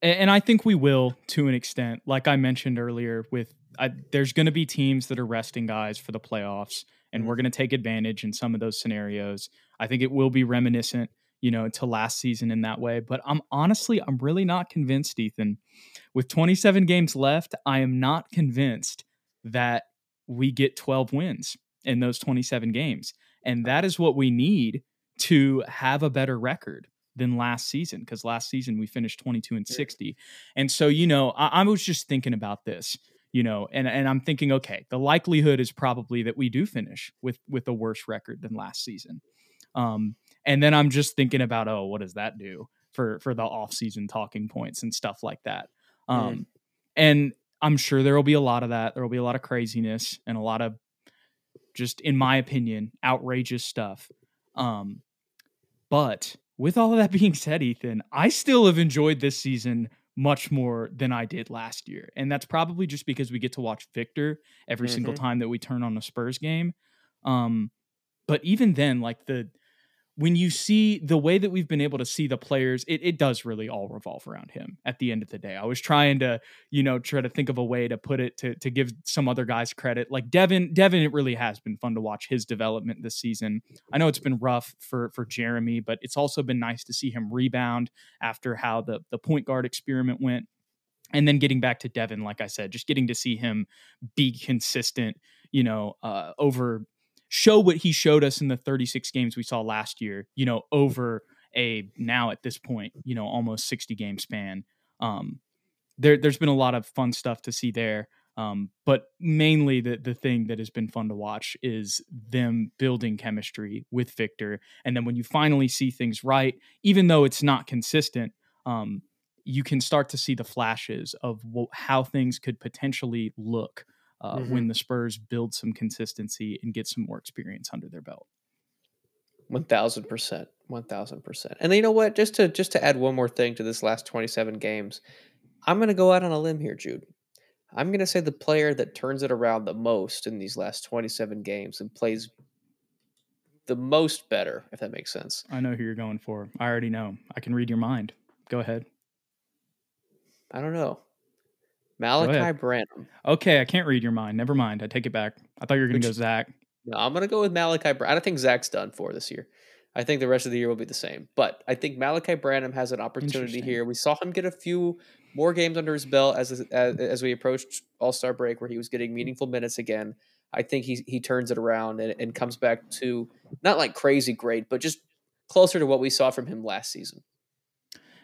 And I think we will to an extent. Like I mentioned earlier, with I, there's going to be teams that are resting guys for the playoffs, and we're mm-hmm. going to take advantage in some of those scenarios. I think it will be reminiscent you know, to last season in that way. But I'm honestly, I'm really not convinced, Ethan. With 27 games left, I am not convinced that we get 12 wins in those 27 games. And that is what we need to have a better record than last season because last season we finished 22 and 60. And so, you know, I, I was just thinking about this you know and and I'm thinking okay the likelihood is probably that we do finish with with a worse record than last season um and then I'm just thinking about, oh, what does that do for for the off season talking points and stuff like that. Um, mm. and I'm sure there will be a lot of that. There will be a lot of craziness and a lot of just, in my opinion, outrageous stuff. Um, but with all of that being said, Ethan, I still have enjoyed this season much more than I did last year. And that's probably just because we get to watch Victor every mm-hmm. single time that we turn on a Spurs game. Um, but even then, like the when you see the way that we've been able to see the players, it, it does really all revolve around him at the end of the day. I was trying to, you know, try to think of a way to put it to to give some other guys credit. Like Devin, Devin, it really has been fun to watch his development this season. I know it's been rough for for Jeremy, but it's also been nice to see him rebound after how the the point guard experiment went. And then getting back to Devin, like I said, just getting to see him be consistent, you know, uh, over show what he showed us in the 36 games we saw last year, you know, over a now at this point, you know, almost 60 game span. Um, there, there's been a lot of fun stuff to see there. Um, but mainly the the thing that has been fun to watch is them building chemistry with Victor, and then when you finally see things right, even though it's not consistent, um, you can start to see the flashes of how things could potentially look uh, mm-hmm. when the Spurs build some consistency and get some more experience under their belt. One thousand percent, one thousand percent. And you know what? Just to just to add one more thing to this last twenty-seven games, I'm going to go out on a limb here, Jude. I'm going to say the player that turns it around the most in these last 27 games and plays the most better, if that makes sense. I know who you're going for. I already know. I can read your mind. Go ahead. I don't know. Malaki Branham. Okay, I can't read your mind. Never mind. I take it back. I thought you were going to go Zach. No, I'm going to go with Malaki. Branham. I don't think Zach's done for this year. I think the rest of the year will be the same. But I think Malaki Branham has an opportunity here. We saw him get a few more games under his belt as as, as we approached All Star break, where he was getting mm-hmm. meaningful minutes again. I think he he turns it around and, and comes back to not like crazy great, but just closer to what we saw from him last season.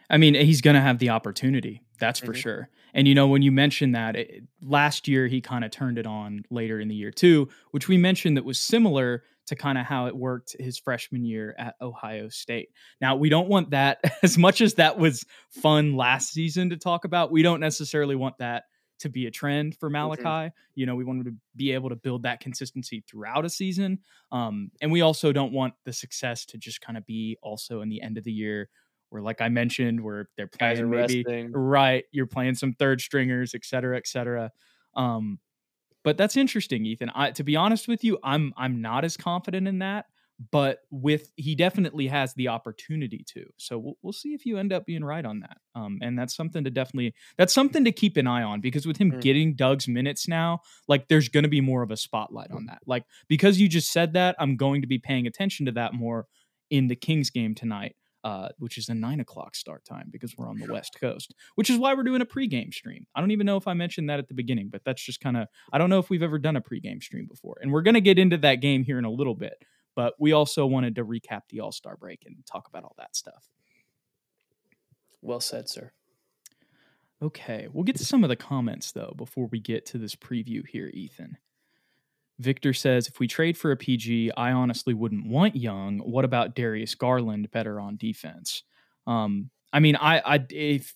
I mean, he's going to have the opportunity. That's for mm-hmm. sure. And you know, when you mentioned that it, last year, he kind of turned it on later in the year too, which we mentioned that was similar to kind of how it worked his freshman year at Ohio State. Now, we don't want that as much as that was fun last season to talk about. We don't necessarily want that to be a trend for mm-hmm. Malaki. Mm-hmm. You know, we want him to be able to build that consistency throughout a season. Um, and we also don't want the success to just kind of be also in the end of the year where like I mentioned, where they're playing maybe right, you're playing some third stringers, et cetera, et cetera. Um, but that's interesting, Ethan. I, to be honest with you, I'm I'm not as confident in that. But with he definitely has the opportunity to. So we'll, we'll see if you end up being right on that. Um, and that's something to definitely that's something to keep an eye on because with him mm. getting Doug's minutes now, like there's going to be more of a spotlight on that. Like because you just said that, I'm going to be paying attention to that more in the Kings game tonight uh, which is a nine o'clock start time because we're on the West Coast, which is why we're doing a pregame stream. I don't even know if I mentioned that at the beginning, but that's just kind of, I don't know if we've ever done a pregame stream before. And we're going to get into that game here in a little bit, but we also wanted to recap the All Star break and talk about all that stuff. Well said, sir. Okay, we'll get to some of the comments though before we get to this preview here, Ethan. Victor says, if we trade for a PG, I honestly wouldn't want Young. What about Darius Garland better on defense? Um, I mean, I, I, if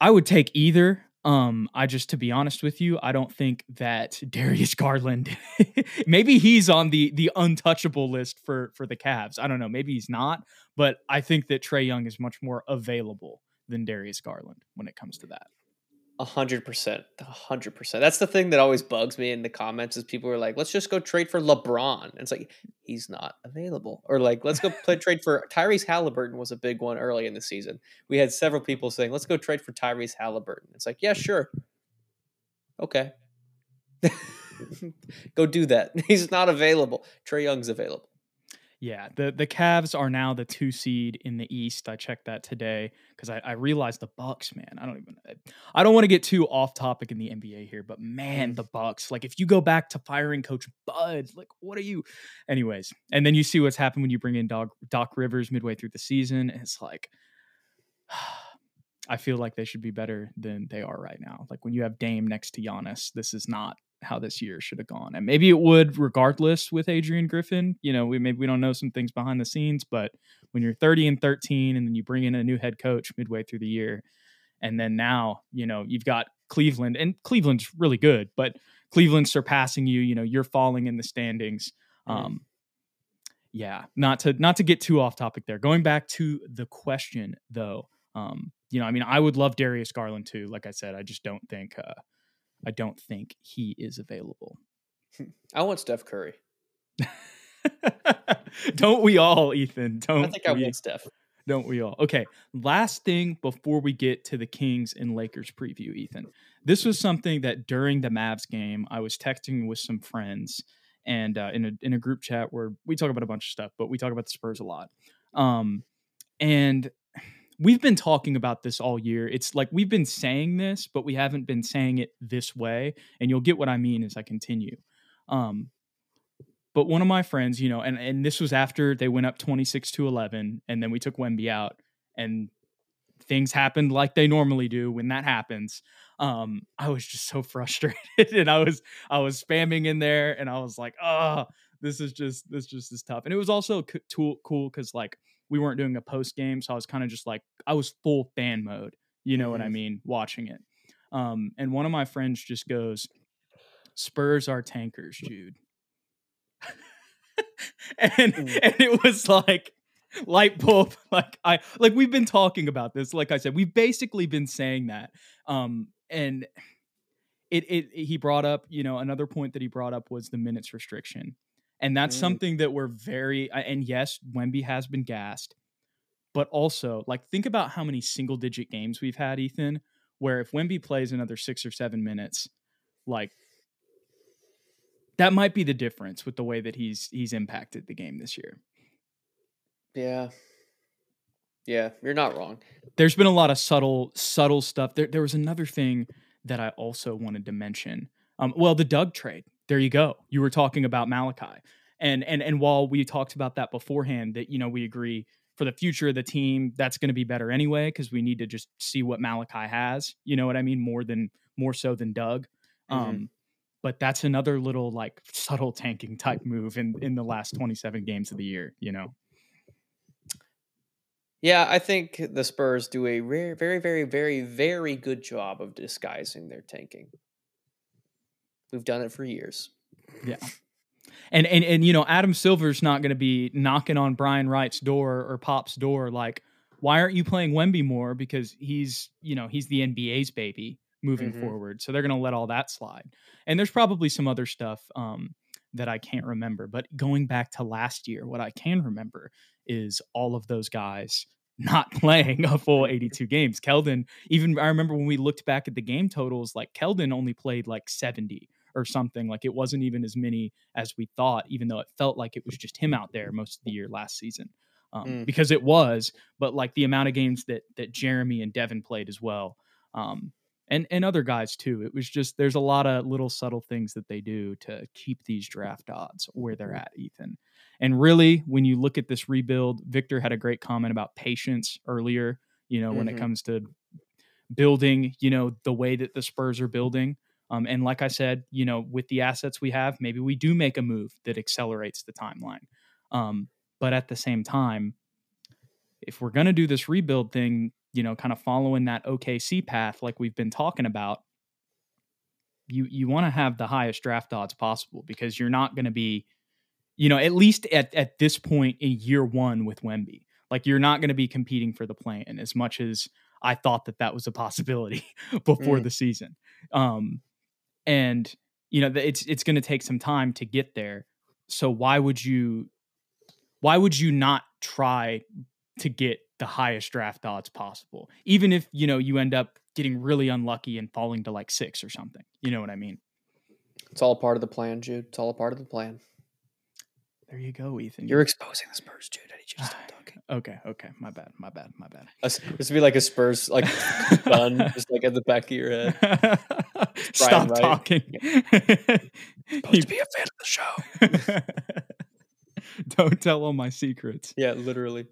I would take either. Um, I just, to be honest with you, I don't think that Darius Garland, maybe he's on the the untouchable list for for the Cavs. I don't know. Maybe he's not, but I think that Trae Young is much more available than Darius Garland when it comes to that. A hundred percent, a hundred percent. That's the thing that always bugs me in the comments is people are like, "Let's just go trade for LeBron." And it's like he's not available, or like, "Let's go play trade for Tyrese Halliburton." Was a big one early in the season. We had several people saying, "Let's go trade for Tyrese Halliburton." It's like, yeah, sure, okay, go do that. He's not available. Trae Young's available. Yeah, the the Cavs are now the two seed in the East. I checked that today because I, I realized the Bucks, man. I don't even I don't want to get too off topic in the NBA here, but man, mm. the Bucks. Like if you go back to firing Coach Bud, like what are you? Anyways, and then you see what's happened when you bring in Doc Doc Rivers midway through the season. And it's like I feel like they should be better than they are right now. Like when you have Dame next to Giannis, this is not how this year should have gone. And maybe it would regardless with Adrian Griffin. You know, we maybe we don't know some things behind the scenes, but when you're 30 and 13 and then you bring in a new head coach midway through the year, and then now, you know, you've got Cleveland and Cleveland's really good, but Cleveland surpassing you, you know, you're falling in the standings. Um yeah, not to not to get too off topic there. Going back to the question though, um, you know, I mean, I would love Darius Garland too. Like I said, I just don't think uh I don't think he is available. I want Steph Curry. don't we all, Ethan? Don't I think I want Steph. Don't we all? Okay. Last thing before we get to the Kings and Lakers preview, Ethan. This was something that during the Mavs game, I was texting with some friends and uh, in a in a group chat where we talk about a bunch of stuff, but we talk about the Spurs a lot. Um, and we've been talking about this all year. It's like we've been saying this, but we haven't been saying it this way. And you'll get what I mean as I continue. Um, but one of my friends, you know, and, and this was after they went up 26 to 11, and then we took Wemby out, and things happened like they normally do when that happens. Um, I was just so frustrated, and I was I was spamming in there, and I was like, oh, this is just this just is tough. And it was also cool because like we weren't doing a post game, so I was kind of just like I was full fan mode. You know mm-hmm. what I mm-hmm. mean? Watching it. Um, and one of my friends just goes, "Spurs are tankers, Jude." and mm. and it was like light bulb like i like we've been talking about this like i said we've basically been saying that um and it it he brought up you know another point that he brought up was the minutes restriction and that's mm. something that we're very and yes wemby has been gassed but also like think about how many single digit games we've had ethan where if wemby plays another six or seven minutes like that might be the difference with the way that he's he's impacted the game this year. Yeah. Yeah, you're not wrong. There's been a lot of subtle subtle stuff. There there was another thing that I also wanted to mention. Um, well, the Doug trade. There you go. You were talking about Malaki. And and and while we talked about that beforehand, that you know we agree for the future of the team, that's going to be better anyway because we need to just see what Malaki has. You know what I mean? More than more so than Doug. Mm-hmm. Um, but that's another little like subtle tanking type move in in the last 27 games of the year you know yeah i think the spurs do a very very very very very good job of disguising their tanking we've done it for years yeah and and and you know adam silver's not going to be knocking on brian wright's door or pop's door like why aren't you playing wemby more because he's you know he's the nba's baby moving mm-hmm. forward. So they're going to let all that slide. And there's probably some other stuff um, that I can't remember. But going back to last year, what I can remember is all of those guys not playing a full 82 games. Keldon, even I remember when we looked back at the game totals, like Keldon only played like 70 or something. Like it wasn't even as many as we thought, even though it felt like it was just him out there most of the year last season. Um, mm. Because it was, but like the amount of games that that Jeremy and Devin played as well, um, and and other guys too. It was just there's a lot of little subtle things that they do to keep these draft odds where they're at, Ethan. And really, when you look at this rebuild, Victor had a great comment about patience earlier. You know, mm-hmm. when it mm-hmm. comes to building, you know, the way that the Spurs are building. Um, and like I said, you know, with the assets we have, maybe we do make a move that accelerates the timeline. Um, but at the same time, if we're going to do this rebuild thing, you know, kind of following that OKC path like we've been talking about, you you want to have the highest draft odds possible because you're not going to be, you know, at least at at this point in year one with Wemby, like you're not going to be competing for the play-in as much as I thought that that was a possibility before mm. the season. Um, and you know, it's it's going to take some time to get there. So why would you why would you not try to get the highest draft odds possible, even if you know you end up getting really unlucky and falling to like six or something. You know what I mean? It's all part of the plan, Jude. It's all a part of the plan. There you go, Ethan. You're exposing the Spurs, dude. I need you to stop talking. okay, okay. My bad. My bad. My bad. This would be like a Spurs like gun, just like at the back of your head. Stop Wright. talking. supposed to be a fan of the show. Don't tell all my secrets. Yeah, literally.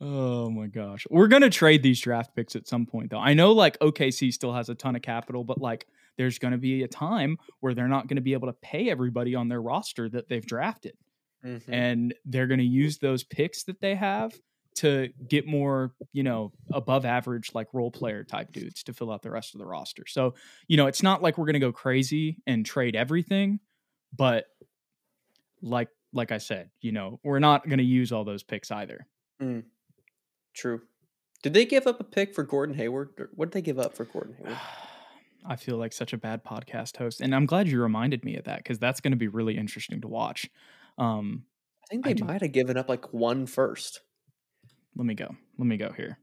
Oh my gosh. We're going to trade these draft picks at some point though. I know like OKC still has a ton of capital, but like there's going to be a time where they're not going to be able to pay everybody on their roster that they've drafted. Mm-hmm. And they're going to use those picks that they have to get more, you know, above average like role player type dudes to fill out the rest of the roster. So, you know, it's not like we're going to go crazy and trade everything, but like like I said, you know, we're not going to use all those picks either. Mm. True. Did they give up a pick for Gordon Hayward? What did they give up for Gordon Hayward? I feel like such a bad podcast host, and I'm glad you reminded me of that because that's going to be really interesting to watch. Um, I think they I might have given up like one first. Let me go. Let me go here.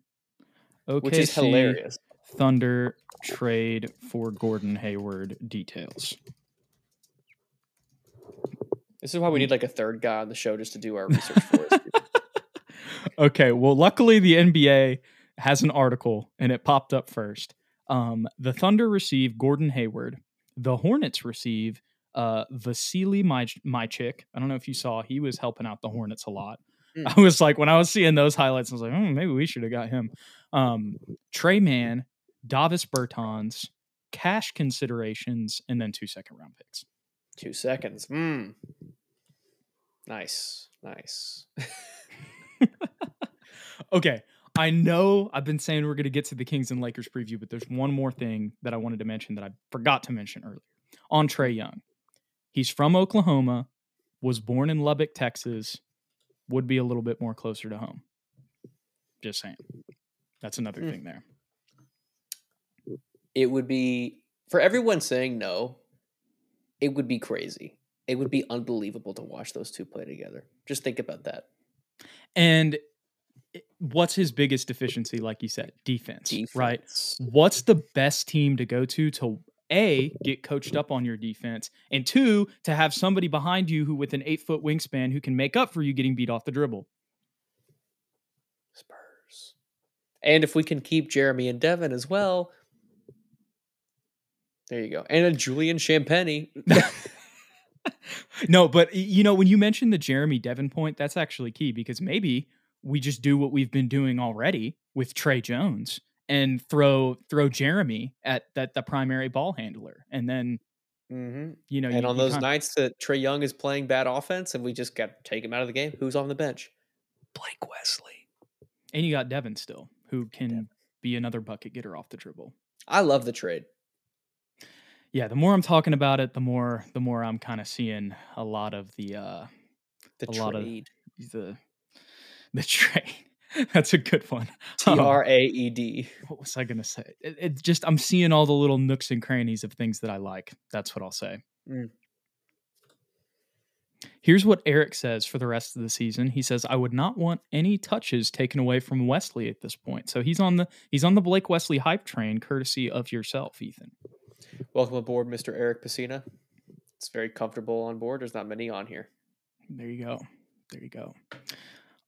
Okay, which is hilarious. Thunder trade for Gordon Hayward details. This is why we need like a third guy on the show just to do our research for us. okay, well, luckily the NBA has an article and it popped up first. Um, the Thunder receive Gordon Hayward. The Hornets receive uh, Vasily My- Micić. I don't know if you saw, he was helping out the Hornets a lot. Mm. I was like, when I was seeing those highlights, I was like, oh, maybe we should have got him. Um, Tre Mann, Davis Bertans, cash considerations, and then two second round picks. Two seconds. Mm. Nice. Nice. okay. I know I've been saying we're going to get to the Kings and Lakers preview, but there's one more thing that I wanted to mention that I forgot to mention earlier on Trae Young. He's from Oklahoma, was born in Lubbock, Texas, would be a little bit more closer to home. Just saying. That's another mm. thing there. It would be for everyone saying no, it would be crazy. It would be unbelievable to watch those two play together. Just think about that. And what's his biggest deficiency like you said defense, defense, right what's the best team to go to to a get coached up on your defense and two to have somebody behind you who with an eight foot wingspan who can make up for you getting beat off the dribble. Spurs. And if we can keep jeremy and devin as well. There you go. And a julian champagnie no but you know when you mentioned the jeremy devin point that's actually key because maybe we just do what we've been doing already with Tre Jones and throw throw Jeremy at that the primary ball handler, and then mm-hmm. you know, and you, on those nights that Trae Young is playing bad offense and we just got to take him out of the game, who's on the bench? Blake Wesley, and you got Devin still, who can Devin. be another bucket getter off the dribble. I love the trade. Yeah, the more I'm talking about it, the more the more I'm kind of seeing a lot of the uh the a trade. lot of the the trade. That's a good one. T R A E D. What was I going to say? It, it, just I'm seeing all the little nooks and crannies of things that I like. That's what I'll say. Mm. Here's what Eric says for the rest of the season. He says, "I would not want any touches taken away from Wesley at this point." So he's on the he's on the Blake Wesley hype train, courtesy of yourself, Ethan. Welcome aboard, Mr. Eric Pacina. It's very comfortable on board. There's not many on here. There you go. There you go.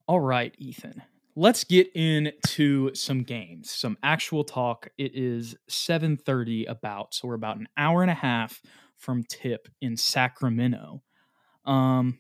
All right, Ethan. Let's get into some games, some actual talk. It is 7:30 about, so we're about an hour and a half from tip in Sacramento. Um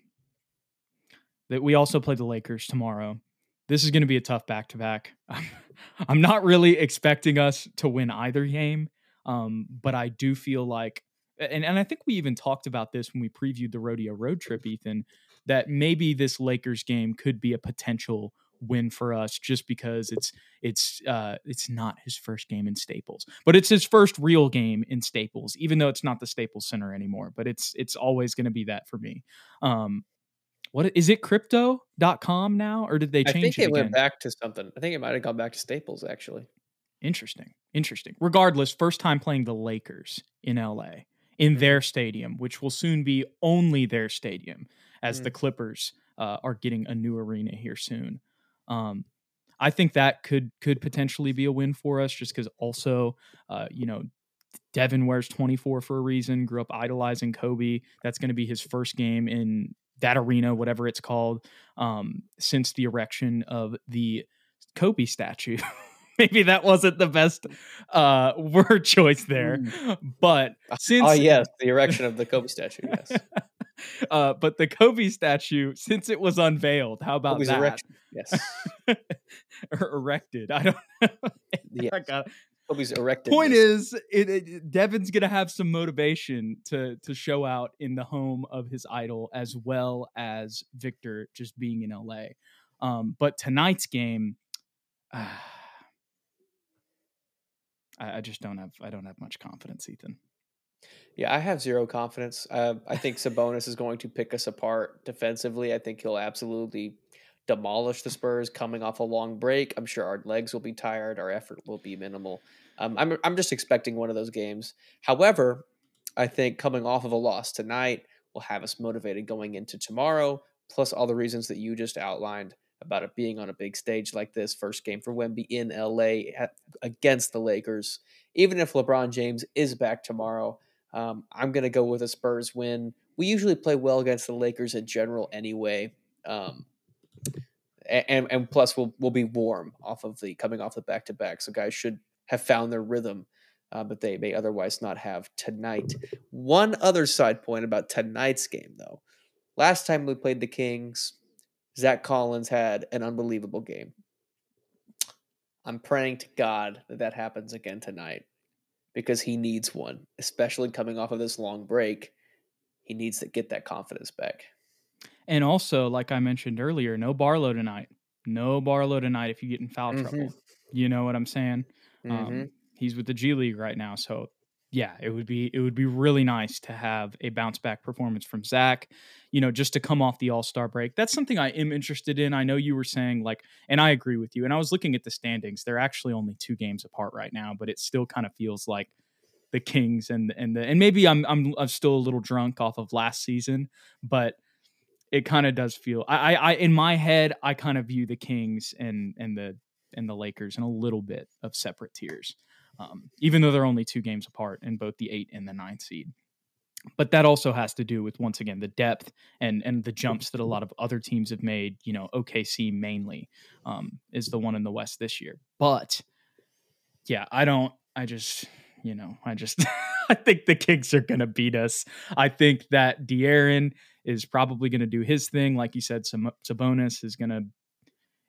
that we also play the Lakers tomorrow. This is going to be a tough back to back. I'm not really expecting us to win either game, um, but I do feel like, and, and I think we even talked about this when we previewed the rodeo road trip, Ethan, that maybe this Lakers game could be a potential win for us just because it's it's uh it's not his first game in Staples. But it's his first real game in Staples, even though it's not the Staples Center anymore, but it's it's always going to be that for me. Um what is it crypto.com now or did they change I think it, it went back to something. I think it might have gone back to Staples actually. Interesting. Interesting. Regardless, first time playing the Lakers in LA in mm-hmm. their stadium, which will soon be only their stadium as mm. the Clippers uh, are getting a new arena here soon. Um, I think that could could potentially be a win for us, just because also, uh, you know, Devin wears 24 for a reason. Grew up idolizing Kobe. That's going to be his first game in that arena, whatever it's called, um, since the erection of the Kobe statue. Maybe that wasn't the best uh, word choice there, mm. but ah, since oh yes, the erection of the Kobe statue, yes. Uh, but the Kobe statue, since it was unveiled, how about Kobe's that? Yes. or erected. I don't know. yes. I Kobe's erected. Point is, it, it, Devin's gonna have some motivation to to show out in the home of his idol, as well as Victor just being in LA. Um, but tonight's game, uh, I, I just don't have I don't have much confidence, Ethan. Yeah, I have zero confidence. Uh, I think Sabonis is going to pick us apart defensively. I think he'll absolutely demolish the Spurs coming off a long break. I'm sure our legs will be tired. Our effort will be minimal. Um, I'm I'm just expecting one of those games. However, I think coming off of a loss tonight will have us motivated going into tomorrow. Plus all the reasons that you just outlined about it being on a big stage like this, first game for Wemby in LA against the Lakers. Even if LeBron James is back tomorrow, um, I'm going to go with a Spurs win. We usually play well against the Lakers in general anyway. Um, and, and plus we'll we'll be warm off of the coming off the back to back. So guys should have found their rhythm, uh, but they may otherwise not have tonight. One other side point about tonight's game though. Last time we played the Kings, Zach Collins had an unbelievable game. I'm praying to God that that happens again tonight because he needs one, especially coming off of this long break. He needs to get that confidence back. And also, like I mentioned earlier, no Barlow tonight. No Barlow tonight if you get in foul mm-hmm. trouble. You know what I'm saying? Um, mm-hmm. Um, he's with the G League right now, so yeah, it would be it would be really nice to have a bounce back performance from Zach. You know, just to come off the All Star break. That's something I am interested in. I know you were saying like, and I agree with you. And I was looking at the standings; they're actually only two games apart right now, but it still kind of feels like the Kings and and the and maybe I'm I'm, I'm still a little drunk off of last season, but it kind of does feel I, I in my head I kind of view the Kings and and the and the Lakers in a little bit of separate tiers um, even though they're only two games apart in both the eight and the ninth seed. But that also has to do with once again the depth and and the jumps that a lot of other teams have made. You know, OKC mainly um, is the one in the West this year. But yeah, I don't. I just you know, I just I think the Kings are going to beat us. I think that De'Aaron is probably going to do his thing, like you said. Some Sabonis is going to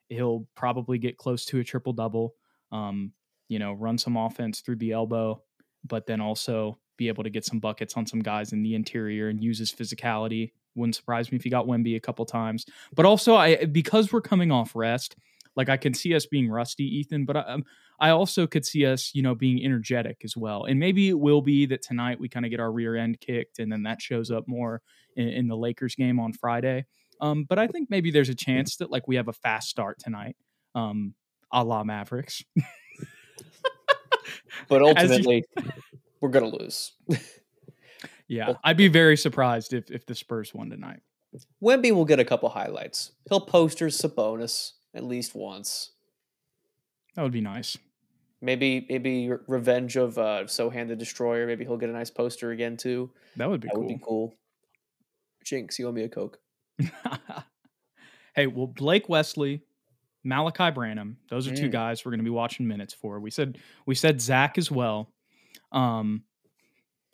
he'll probably get close to a triple double. Um, you know, run some offense through the elbow, but then also be able to get some buckets on some guys in the interior and use his physicality. Wouldn't surprise me if he got Wemby a couple times. But also, I because we're coming off rest, like I can see us being rusty, Ethan. But I, um, I also could see us, you know, being energetic as well. And maybe it will be that tonight we kind of get our rear end kicked, and then that shows up more in, in the Lakers game on Friday. Um, but I think maybe there's a chance that like we have a fast start tonight, um, a la Mavericks. but ultimately, you... we're gonna lose. yeah, I'd be very surprised if if the Spurs won tonight. Wemby will get a couple highlights. He'll poster Sabonis at least once. That would be nice. Maybe maybe revenge of uh, Sochan the Destroyer. Maybe he'll get a nice poster again too. That would be that cool. would be cool. Jinx, you owe me a coke. hey, well, Blake Wesley Malaki Branham. Those are mm. two guys we're going to be watching minutes for. We said we said Zach as well. Um,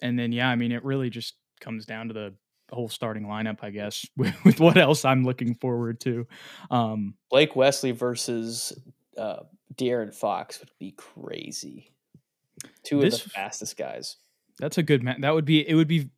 and then yeah, I mean it really just comes down to the whole starting lineup, I guess, with, with what else I'm looking forward to. Um, Blake Wesley versus uh, De'Aaron Fox would be crazy. Two this, of the fastest guys. That's a good man. That would be. It would be.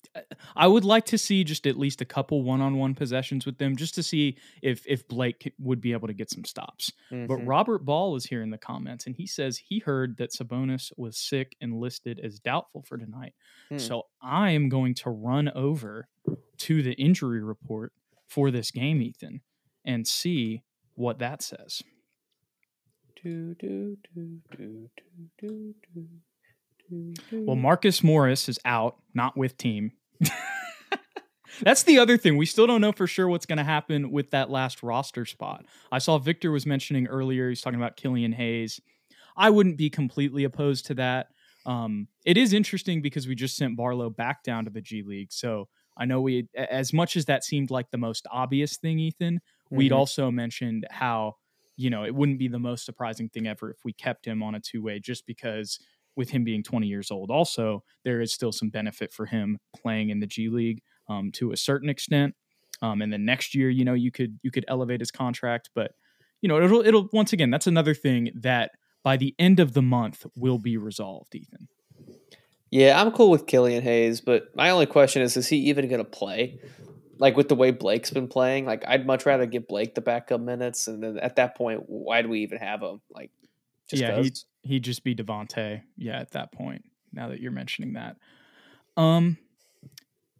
I would like to see just at least a couple one-on-one possessions with them, just to see if if Blake would be able to get some stops. Mm-hmm. But Robert Ball was here in the comments, and he says he heard that Sabonis was sick and listed as doubtful for tonight. Hmm. So I am going to run over to the injury report for this game, Ethan, and see what that says. Do, do, do, well, Marcus Morris is out, not with team. That's the other thing. We still don't know for sure what's going to happen with that last roster spot. I saw Victor was mentioning earlier, he's talking about Killian Hayes. I wouldn't be completely opposed to that. Um, it is interesting because we just sent Barlow back down to the G League. So I know we, as much as that seemed like the most obvious thing, Ethan, mm-hmm. we'd also mentioned how, you know, it wouldn't be the most surprising thing ever if we kept him on a two way just because with him being 20 years old. Also, there is still some benefit for him playing in the G League um, to a certain extent. Um, and then next year, you know, you could you could elevate his contract, but you know, it'll it'll once again that's another thing that by the end of the month will be resolved. Ethan. Yeah, I'm cool with Killian Hayes, but my only question is: Is he even going to play? Like with the way Blake's been playing, like I'd much rather give Blake the backup minutes, and then at that point, why do we even have him? Like, just yeah, he'd just be Devonte. Yeah, at that point. Now that you're mentioning that, um,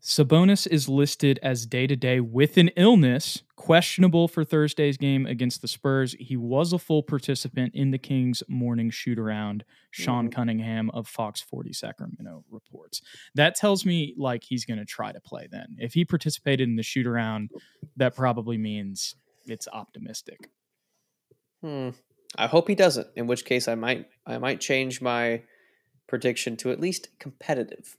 Sabonis is listed as day to day with an illness, questionable for Thursday's game against the Spurs. He was a full participant in the Kings' morning shoot around. Sean mm. Cunningham of Fox 40 Sacramento reports. That tells me like he's going to try to play then. If he participated in the shoot around, that probably means it's optimistic. Hmm. I hope he doesn't. In which case, I might I might change my prediction to at least competitive.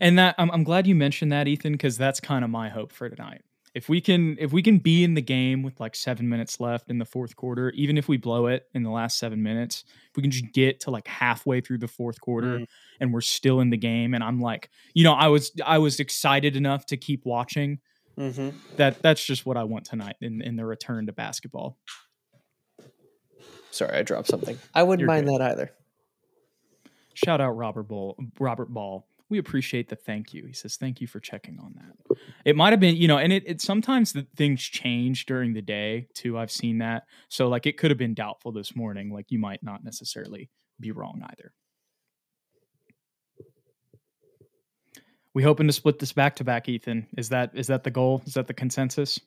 And that I'm, I'm glad you mentioned that, Ethan, because that's kind of my hope for tonight. If we can if we can be in the game with like seven minutes left in the fourth quarter, even if we blow it in the last seven minutes, if we can just get to like halfway through the fourth quarter mm. and we're still in the game, and I'm like, you know, I was I was excited enough to keep watching Mm-hmm. That that's just what I want tonight in, in the return to basketball. Sorry, I dropped something. I wouldn't You're mind good. that either. Shout out Robert Ball. Robert Ball. We appreciate the thank you. He says thank you for checking on that. It might have been, you know, and it, it sometimes the things change during the day too. I've seen that. So like it could have been doubtful this morning. Like you might not necessarily be wrong either. We hoping to split this back to back, Ethan. Is that is that the goal? Is that the consensus?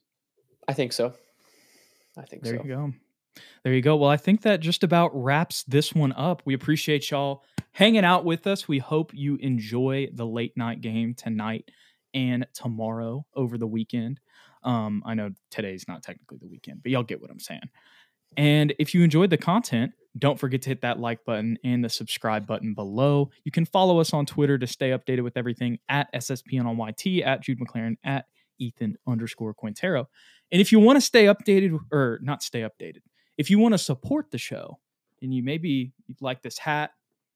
I think so. I think so. There so. you go. There you go. Well, I think that just about wraps this one up. We appreciate y'all hanging out with us. We hope you enjoy the late night game tonight and tomorrow over the weekend. Um, I know today's not technically the weekend, but y'all get what I'm saying. And if you enjoyed the content, don't forget to hit that like button and the subscribe button below. You can follow us on Twitter to stay updated with everything at SSPN at Jude McLaren, at Ethan underscore Quintero. And if you want to stay updated, or not stay updated, if you want to support the show and you maybe like this hat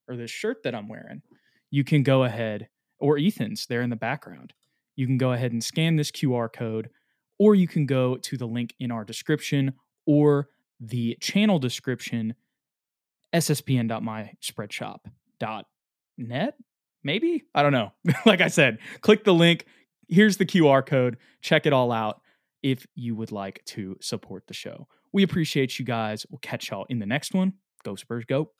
or this shirt that I'm wearing, you can go ahead, or Ethan's there in the background. You can go ahead and scan this QR code, or you can go to the link in our description or the channel description, sspn.myspreadshop.net. Maybe? I don't know. like I said, click the link. Here's the QR code. Check it all out if you would like to support the show. We appreciate you guys. We'll catch y'all in the next one. Go Spurs, go.